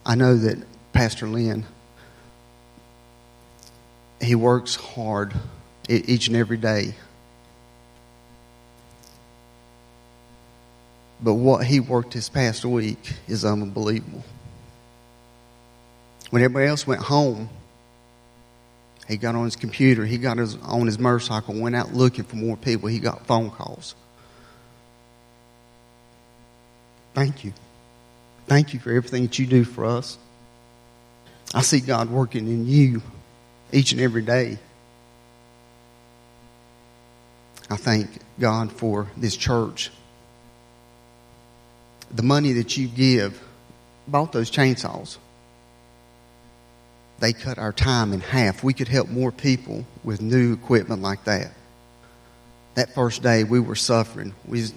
I know that pastor lynn he works hard each and every day. But what he worked this past week is unbelievable. When everybody else went home, he got on his computer, he got his, on his motorcycle, went out looking for more people. He got phone calls. Thank you. Thank you for everything that you do for us. I see God working in you each and every day. I thank God for this church. The money that you give bought those chainsaws. They cut our time in half. We could help more people with new equipment like that. That first day, we were suffering. We,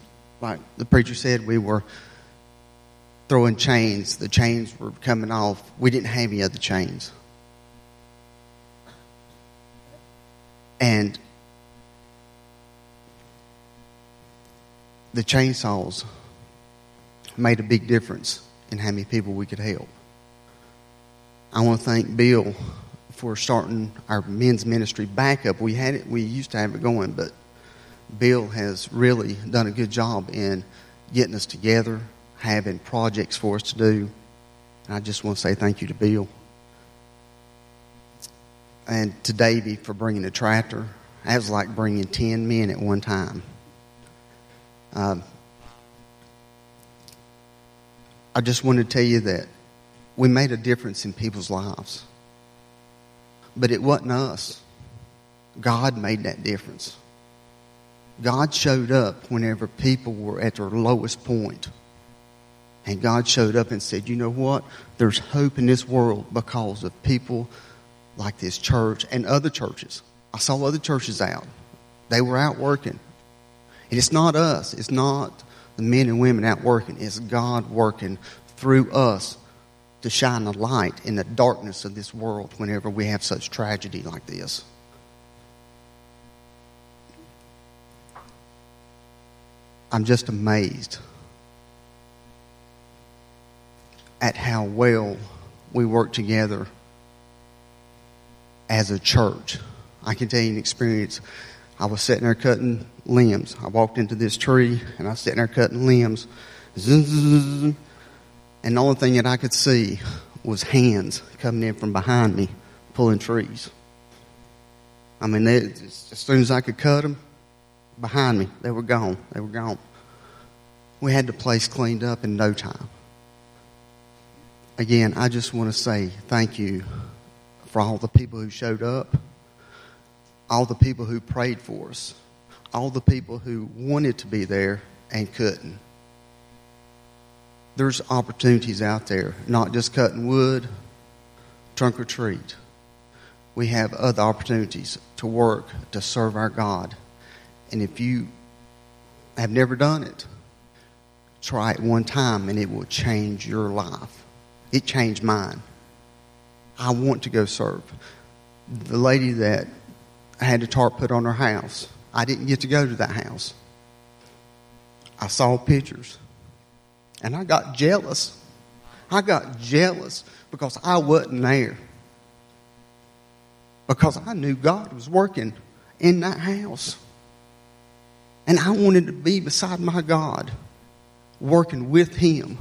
like the preacher said, we were throwing chains. The chains were coming off. We didn't have any other chains. And the chainsaws made a big difference in how many people we could help. I want to thank Bill for starting our men's ministry back up. We had it, we used to have it going, but Bill has really done a good job in getting us together, having projects for us to do. And I just want to say thank you to Bill. And to Davey for bringing the tractor. That was like bringing 10 men at one time. Um, I just want to tell you that we made a difference in people's lives. But it wasn't us. God made that difference. God showed up whenever people were at their lowest point. And God showed up and said, You know what? There's hope in this world because of people like this church and other churches. I saw other churches out. They were out working. And it's not us, it's not the men and women out working, it's God working through us to shine a light in the darkness of this world whenever we have such tragedy like this. I'm just amazed at how well we work together as a church. I can tell you an experience. I was sitting there cutting limbs. I walked into this tree and I was sitting there cutting limbs. And the only thing that I could see was hands coming in from behind me pulling trees. I mean, they, as soon as I could cut them, behind me, they were gone. They were gone. We had the place cleaned up in no time. Again, I just want to say thank you for all the people who showed up, all the people who prayed for us, all the people who wanted to be there and couldn't. There's opportunities out there, not just cutting wood, trunk or treat. We have other opportunities to work to serve our God. And if you have never done it, try it one time and it will change your life. It changed mine. I want to go serve. The lady that had a tarp put on her house, I didn't get to go to that house. I saw pictures and I got jealous. I got jealous because I wasn't there. Because I knew God was working in that house. And I wanted to be beside my God, working with Him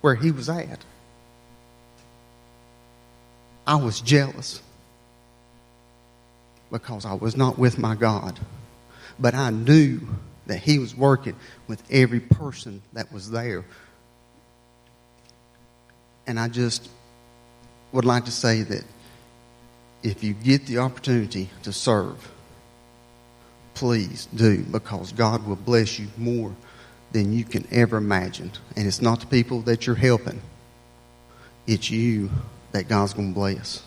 where He was at. I was jealous because I was not with my God. But I knew that He was working with every person that was there. And I just would like to say that if you get the opportunity to serve, please do because God will bless you more than you can ever imagine. And it's not the people that you're helping, it's you that God's going to bless.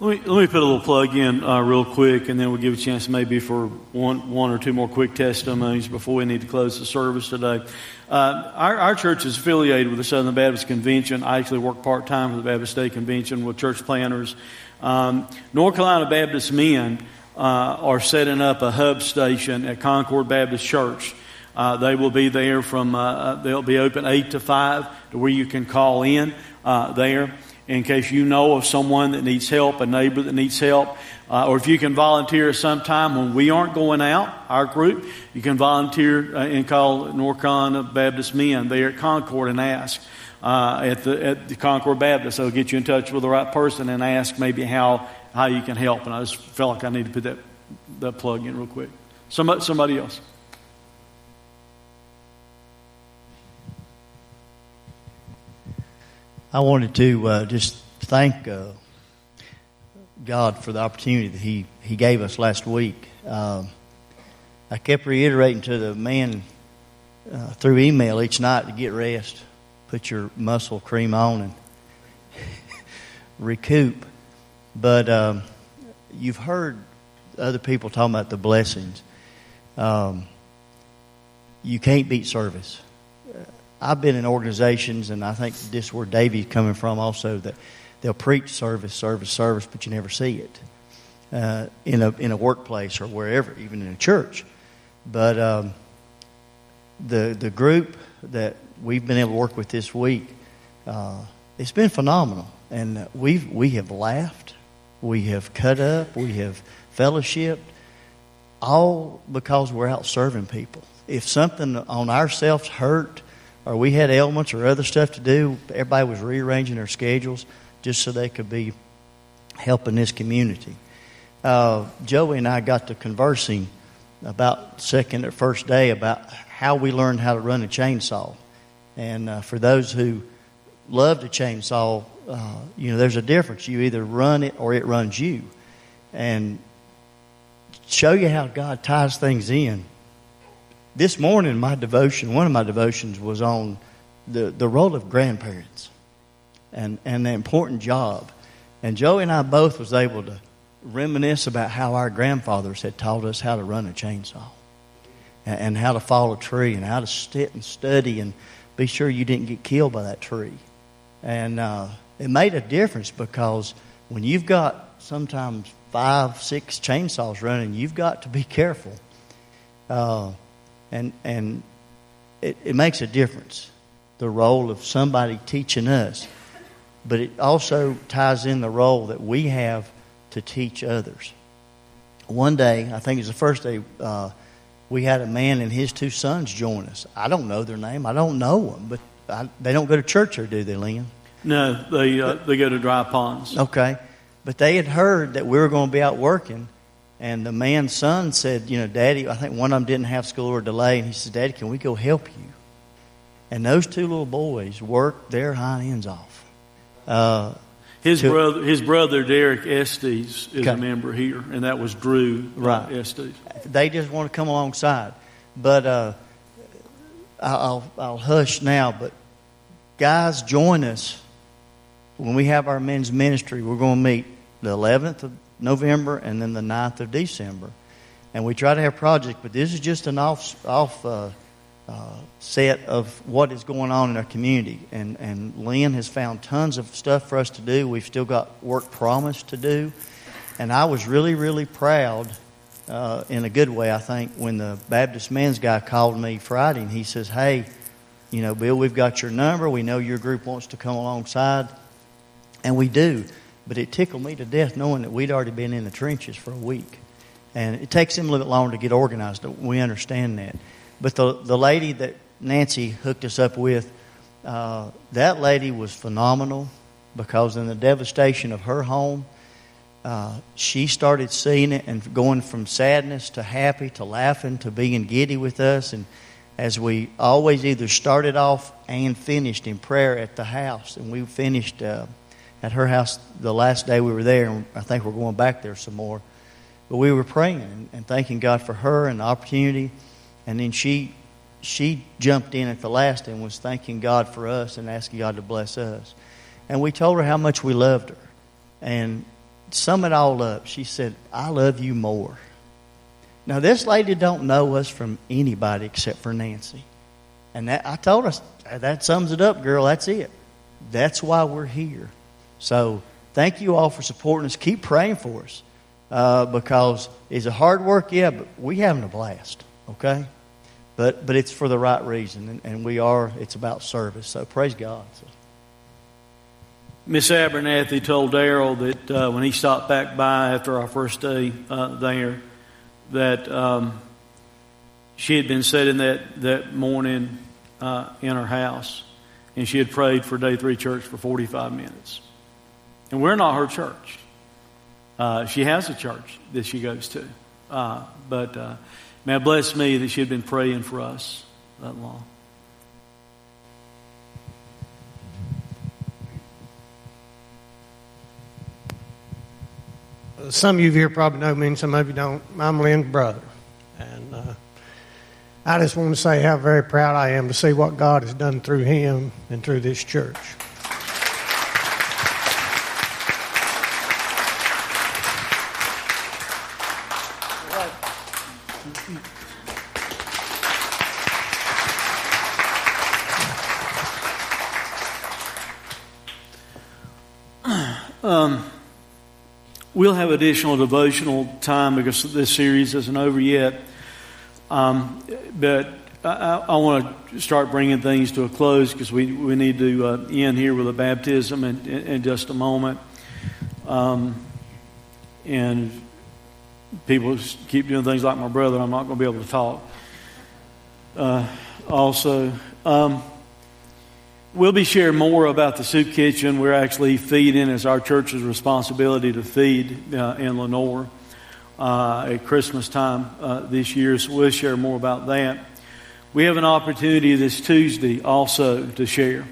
Let me, let me put a little plug in uh, real quick, and then we'll give a chance maybe for one, one or two more quick testimonies before we need to close the service today. Uh, our, our church is affiliated with the Southern Baptist Convention. I actually work part time for the Baptist State Convention with church planners. Um, North Carolina Baptist men uh, are setting up a hub station at Concord Baptist Church. Uh, they will be there from, uh, they'll be open 8 to 5 to where you can call in uh, there. in case you know of someone that needs help, a neighbor that needs help. Uh, or if you can volunteer sometime when we aren't going out, our group, you can volunteer uh, and call Norcon Baptist Men there at Concord and ask. Uh, at, the, at the Concord Baptist, they'll get you in touch with the right person and ask maybe how, how you can help. And I just felt like I need to put that, that plug in real quick. Somebody, somebody else. I wanted to uh, just thank uh, God for the opportunity that He, he gave us last week. Um, I kept reiterating to the man uh, through email each night to get rest, put your muscle cream on, and <laughs> recoup. But um, you've heard other people talking about the blessings. Um, you can't beat service. I've been in organizations, and I think this is where Davey's coming from also, that they'll preach service, service, service, but you never see it uh, in, a, in a workplace or wherever, even in a church. But um, the, the group that we've been able to work with this week, uh, it's been phenomenal. And we've, we have laughed, we have cut up, we have fellowshipped, all because we're out serving people. If something on ourselves hurt, or we had ailments or other stuff to do, everybody was rearranging their schedules just so they could be helping this community. Uh, Joey and I got to conversing about second or first day about how we learned how to run a chainsaw. And uh, for those who love to chainsaw, uh, you know, there's a difference. You either run it or it runs you. And show you how God ties things in this morning, my devotion, one of my devotions was on the, the role of grandparents and, and the important job. And Joey and I both was able to reminisce about how our grandfathers had taught us how to run a chainsaw and, and how to fall a tree and how to sit and study and be sure you didn't get killed by that tree. And uh, it made a difference because when you've got sometimes five, six chainsaws running, you've got to be careful. Uh, and and it, it makes a difference. The role of somebody teaching us, but it also ties in the role that we have to teach others. One day, I think it was the first day, uh, we had a man and his two sons join us. I don't know their name. I don't know them, but I, they don't go to church or do they, Lynn? No, they uh, they go to dry ponds. Okay, but they had heard that we were going to be out working, and the man's son said, You know, Daddy, I think one of them didn't have school or delay. And he said, Daddy, can we go help you? And those two little boys worked their hind ends off. Uh, his to, brother, his brother Derek Estes is okay. a member here, and that was Drew right. Estes. They just want to come alongside, but uh, I'll I'll hush now. But guys, join us when we have our men's ministry. We're going to meet the 11th of November and then the 9th of December. And we try to have projects, but this is just an off, off uh, uh, set of what is going on in our community. And, and Lynn has found tons of stuff for us to do. We've still got work promised to do. And I was really, really proud, uh, in a good way, I think, when the Baptist men's guy called me Friday and he says, Hey, you know, Bill, we've got your number. We know your group wants to come alongside. And we do. But it tickled me to death knowing that we'd already been in the trenches for a week. And it takes them a little bit longer to get organized. We understand that. But the, the lady that Nancy hooked us up with, uh, that lady was phenomenal because in the devastation of her home, uh, she started seeing it and going from sadness to happy to laughing to being giddy with us. And as we always either started off and finished in prayer at the house, and we finished uh, at her house the last day we were there, and I think we're going back there some more. But we were praying and thanking God for her and the opportunity, and then she she jumped in at the last and was thanking God for us and asking God to bless us. And we told her how much we loved her. And sum it all up, she said, I love you more. Now this lady don't know us from anybody except for Nancy. And that, I told her, that sums it up, girl. That's it. That's why we're here. So thank you all for supporting us. Keep praying for us uh, because it's a hard work, yeah, but we having a blast, okay? But but it's for the right reason, and, and we are. It's about service. So praise God. So. Miss Abernathy told Daryl that uh, when he stopped back by after our first day uh, there, that um, she had been sitting that, that morning uh, in her house and she had prayed for day three church for 45 minutes. And we're not her church. Uh, she has a church that she goes to. Uh, but uh, bless me that she had been praying for us that long. Some of you here probably know me, and some of you don't. I'm Lynn's brother. And uh, I just want to say how very proud I am to see what God has done through him and through this church. Um, we'll have additional devotional time because this series isn't over yet. Um, but I, I, want to start bringing things to a close because we, we need to uh, end here with a baptism in, in, in just a moment. Um, and people keep doing things like my brother, I'm not going to be able to talk. Uh, also, um, We'll be sharing more about the soup kitchen. We're actually feeding as our church's responsibility to feed uh, in Lenoir uh, at Christmas time uh, this year. So we'll share more about that. We have an opportunity this Tuesday also to share.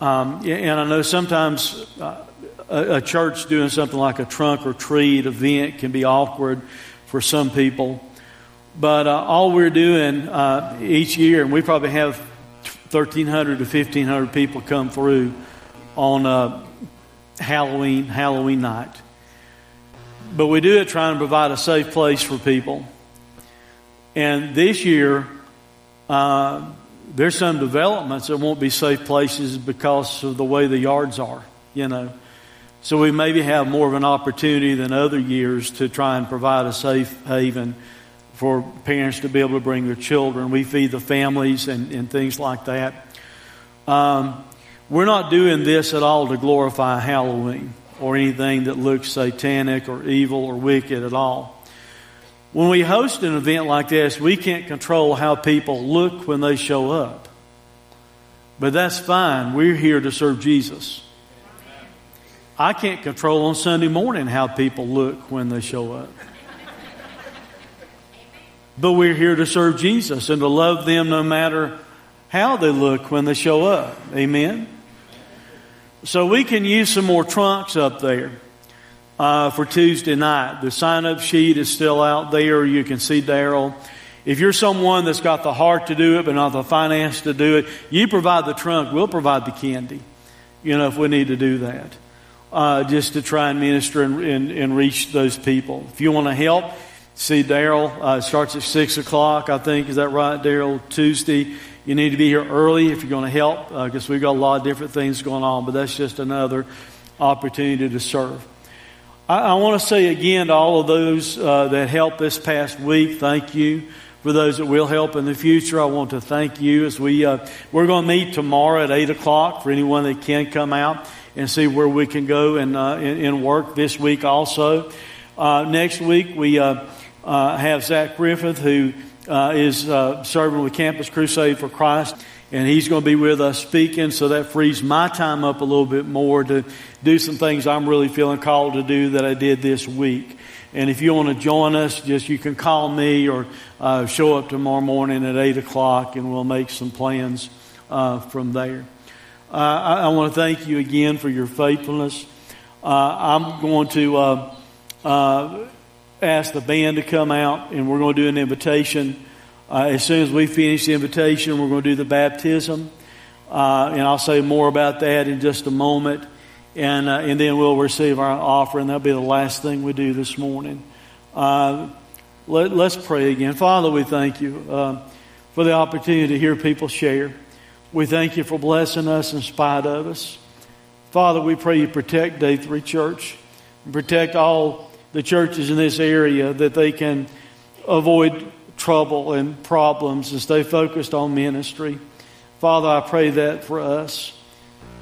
Um, and I know sometimes uh, a, a, church doing something like a trunk or treat event can be awkward for some people. But uh, all we're doing uh, each year, and we probably have 1,300 to 1,500 people come through on uh, Halloween, Halloween night. But we do it trying to provide a safe place for people. And this year, uh, there's some developments that won't be safe places because of the way the yards are, you know. So we maybe have more of an opportunity than other years to try and provide a safe haven for parents to be able to bring their children. We feed the families and, and things like that. Um, we're not doing this at all to glorify Halloween or anything that looks satanic or evil or wicked at all. When we host an event like this, we can't control how people look when they show up. But that's fine. We're here to serve Jesus. I can't control on Sunday morning how people look when they show up. But we're here to serve Jesus and to love them no matter how they look when they show up. Amen? So we can use some more trunks up there uh, for Tuesday night. The sign up sheet is still out there. You can see Daryl. If you're someone that's got the heart to do it but not the finance to do it, you provide the trunk. We'll provide the candy, you know, if we need to do that. Uh, just to try and minister and, and, and reach those people. If you want to help, see Daryl. Uh, starts at 6 o'clock, I think. Is that right, Daryl? Tuesday. You need to be here early if you're going to help because uh, we've got a lot of different things going on, but that's just another opportunity to serve. I, I want to say again to all of those uh, that helped this past week, thank you. For those that will help in the future, I want to thank you as we, uh, we're going to meet tomorrow at 8 o'clock for anyone that can come out and see where we can go and, uh, and, and work this week also. Uh, next week, we, uh, have Zach Griffith, who uh, is uh, serving with Campus Crusade for Christ, and he's going to be with us speaking, so that frees my time up a little bit more to do some things I'm really feeling called to do that I did this week. And if you want to join us, just you can call me or uh, show up tomorrow morning at 8 o'clock, and we'll make some plans uh, from there. Uh, I, I, want to thank you again for your faithfulness. I'm going to ask the band to come out, and we're going to do an invitation. Uh, as soon as we finish the invitation, we're going to do the baptism, uh, and I'll say more about that in just a moment. And uh, and then we'll receive our offering. That'll be the last thing we do this morning. Uh, let, us pray again, Father. We thank you uh, for the opportunity to hear people share. We thank you for blessing us in spite of us. Father, we pray you protect Day 3 Church and protect all the churches in this area that they can avoid trouble and problems and stay focused on ministry. Father, I pray that for us.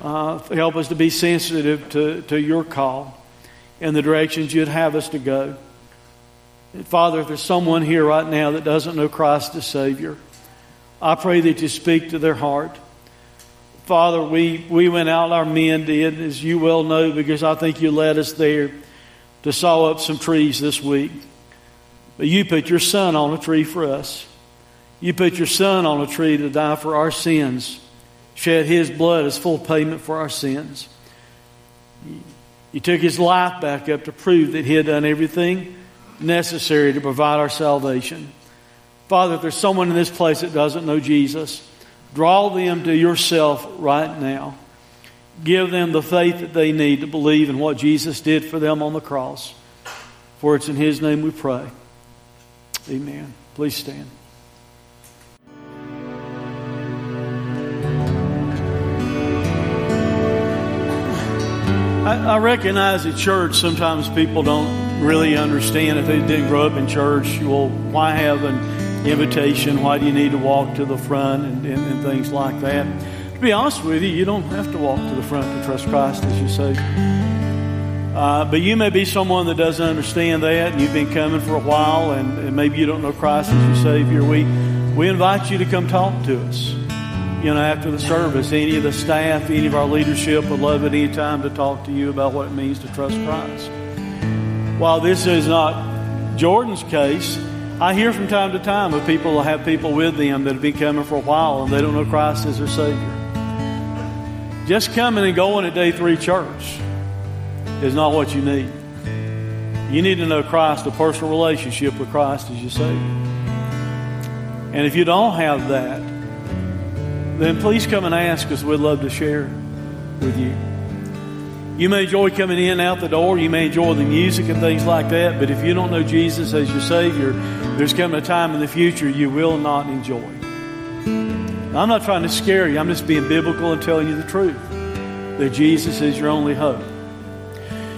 Uh, help us to be sensitive to, to your call and the directions you'd have us to go. Father, if there's someone here right now that doesn't know Christ as Savior, I pray that you speak to their heart. Father, we, we went out, our men did, as you well know, because I think you led us there to saw up some trees this week. But you put your son on a tree for us. You put your son on a tree to die for our sins, shed his blood as full payment for our sins. You took his life back up to prove that he had done everything necessary to provide our salvation. Father, if there's someone in this place that doesn't know Jesus, draw them to yourself right now. Give them the faith that they need to believe in what Jesus did for them on the cross. For it's in His name we pray. Amen. Please stand. I, I recognize at church sometimes people don't really understand if they didn't grow up in church. Well, why have an invitation? Why do you need to walk to the front and, and, and things like that? Be honest with you, you don't have to walk to the front to trust Christ as your Savior. Uh, but you may be someone that doesn't understand that, and you've been coming for a while, and, and maybe you don't know Christ as your Savior. We we invite you to come talk to us you know, after the service. Any of the staff, any of our leadership would love at any time to talk to you about what it means to trust Christ. While this is not Jordan's case, I hear from time to time of people have people with them that have been coming for a while and they don't know Christ as their Savior. Just coming and going at day three church is not what you need. You need to know Christ, a personal relationship with Christ as your Savior. And if you don't have that, then please come and ask us. We'd love to share with you. You may enjoy coming in and out the door. You may enjoy the music and things like that. But if you don't know Jesus as your Savior, there's coming a time in the future you will not enjoy. I'm not trying to scare you. I'm just being biblical and telling you the truth that Jesus is your only hope.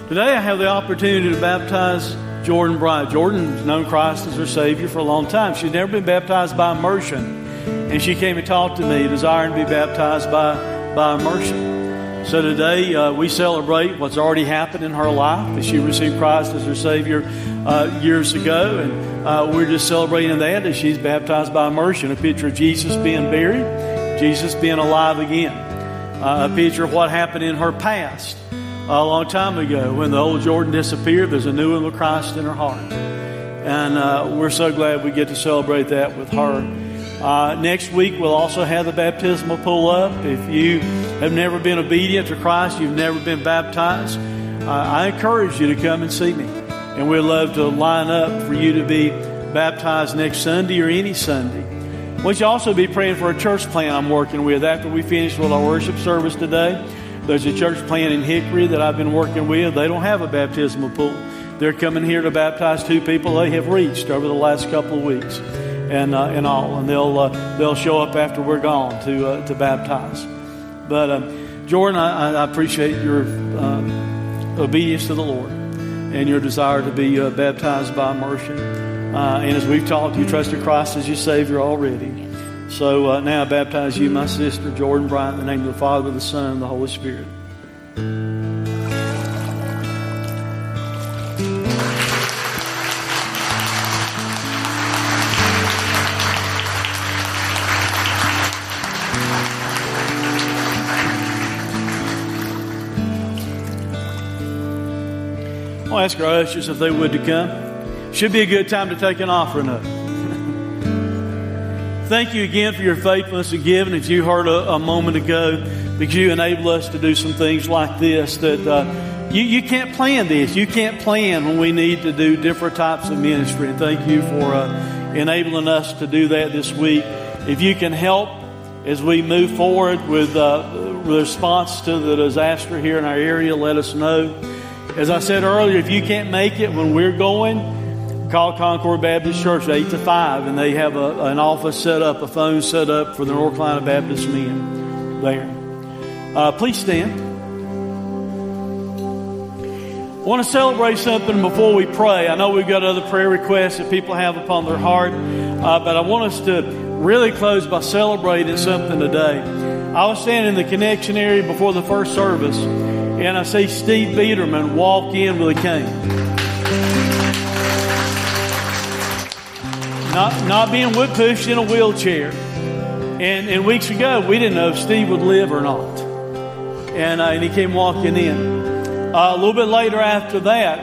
Today, I have the opportunity to baptize Jordan Bride. Jordan's known Christ as her Savior for a long time. She's never been baptized by immersion. And she came and talked to me, desiring to be baptized by, by immersion. So today uh, we celebrate what's already happened in her life as she received Christ as her Savior uh, years ago. And uh, we're just celebrating that as she's baptized by immersion. A picture of Jesus being buried, Jesus being alive again. Uh, a picture of what happened in her past a long time ago when the old Jordan disappeared. There's a new one with Christ in her heart. And uh, we're so glad we get to celebrate that with her. Uh, next week, we'll also have the baptismal pull up. If you have never been obedient to Christ, you've never been baptized, uh, I encourage you to come and see me. And we'd love to line up for you to be baptized next Sunday or any Sunday. Would you also be praying for a church plan I'm working with after we finish with our worship service today? There's a church plan in Hickory that I've been working with. They don't have a baptismal pool. They're coming here to baptize two people they have reached over the last couple of weeks and uh, and all, and they'll uh, they'll show up after we're gone to uh, to baptize. But um, Jordan, I, I, appreciate your uh, obedience to the Lord and your desire to be uh, baptized by immersion. Uh, and as we've talked, you trusted Christ as your Savior already. So now I baptize you, my sister Jordan Bryant, in the name of the Father, the Son, and the Holy Spirit. Ask our ushers if they would to come. Should be a good time to take an offering up. <laughs> Thank you again for your faithfulness and giving. As you heard a, a, moment ago, because you enable us to do some things like this that uh, you, you can't plan this. You can't plan when we need to do different types of ministry. And thank you for uh, enabling us to do that this week. If you can help as we move forward with uh, response to the disaster here in our area, let us know. As I said earlier, if you can't make it when we're going, call Concord Baptist Church 8 to 5, and they have a, an office set up, a phone set up for the North Carolina Baptist men there. Uh, please stand. I want to celebrate something before we pray. I know we've got other prayer requests that people have upon their heart, uh, but I want us to really close by celebrating something today. I was standing in the connection area before the first service, and I see Steve Biederman walk in with a cane. Not, not being wood pushed in a wheelchair. And, and weeks ago, we didn't know if Steve would live or not. And, uh, and he came walking in. Uh, a little bit later after that,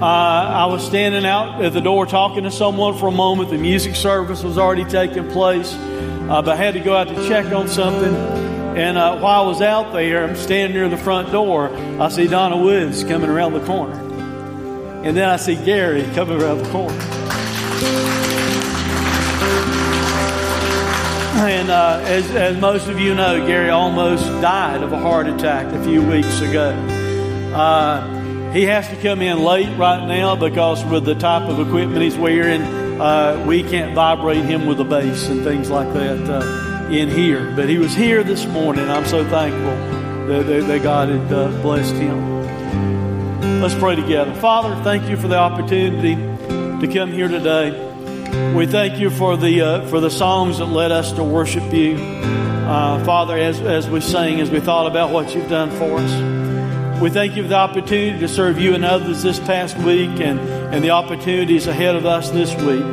uh, I was standing out at the door talking to someone for a moment. The music service was already taking place, uh, but I had to go out to check on something. And uh, while I was out there, I'm standing near the front door. I see Donna Woods coming around the corner. And then I see Gary coming around the corner. And uh, as, as most of you know, Gary almost died of a heart attack a few weeks ago. Uh, he has to come in late right now because with the type of equipment he's wearing, uh, we can't vibrate him with a bass and things like that uh, in here. But he was here this morning. I'm so thankful that, that, that God had uh, blessed him. Let's pray together. Father, thank you for the opportunity to come here today. We thank you for the uh, for the songs that led us to worship you, uh, Father. As as we sang, as we thought about what you've done for us, we thank you for the opportunity to serve you and others this past week, and and the opportunities ahead of us this week.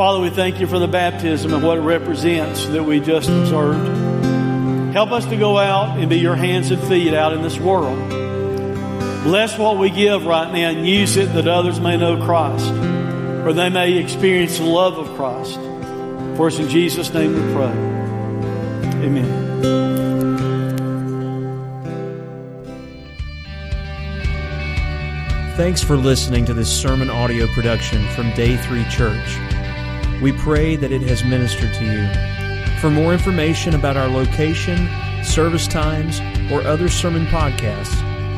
Father, we thank you for the baptism and what it represents that we just observed. Help us to go out and be your hands and feet out in this world. Bless what we give right now and use it that others may know Christ or they may experience the love of Christ. For us in Jesus' name we pray. Amen. Thanks for listening to this sermon audio production from Day 3 Church. We pray that it has ministered to you. For more information about our location, service times, or other sermon podcasts,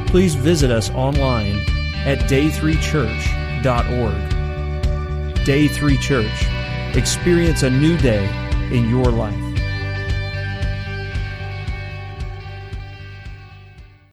please visit us online at day3church.org. Day 3 Church. Experience a new day in your life.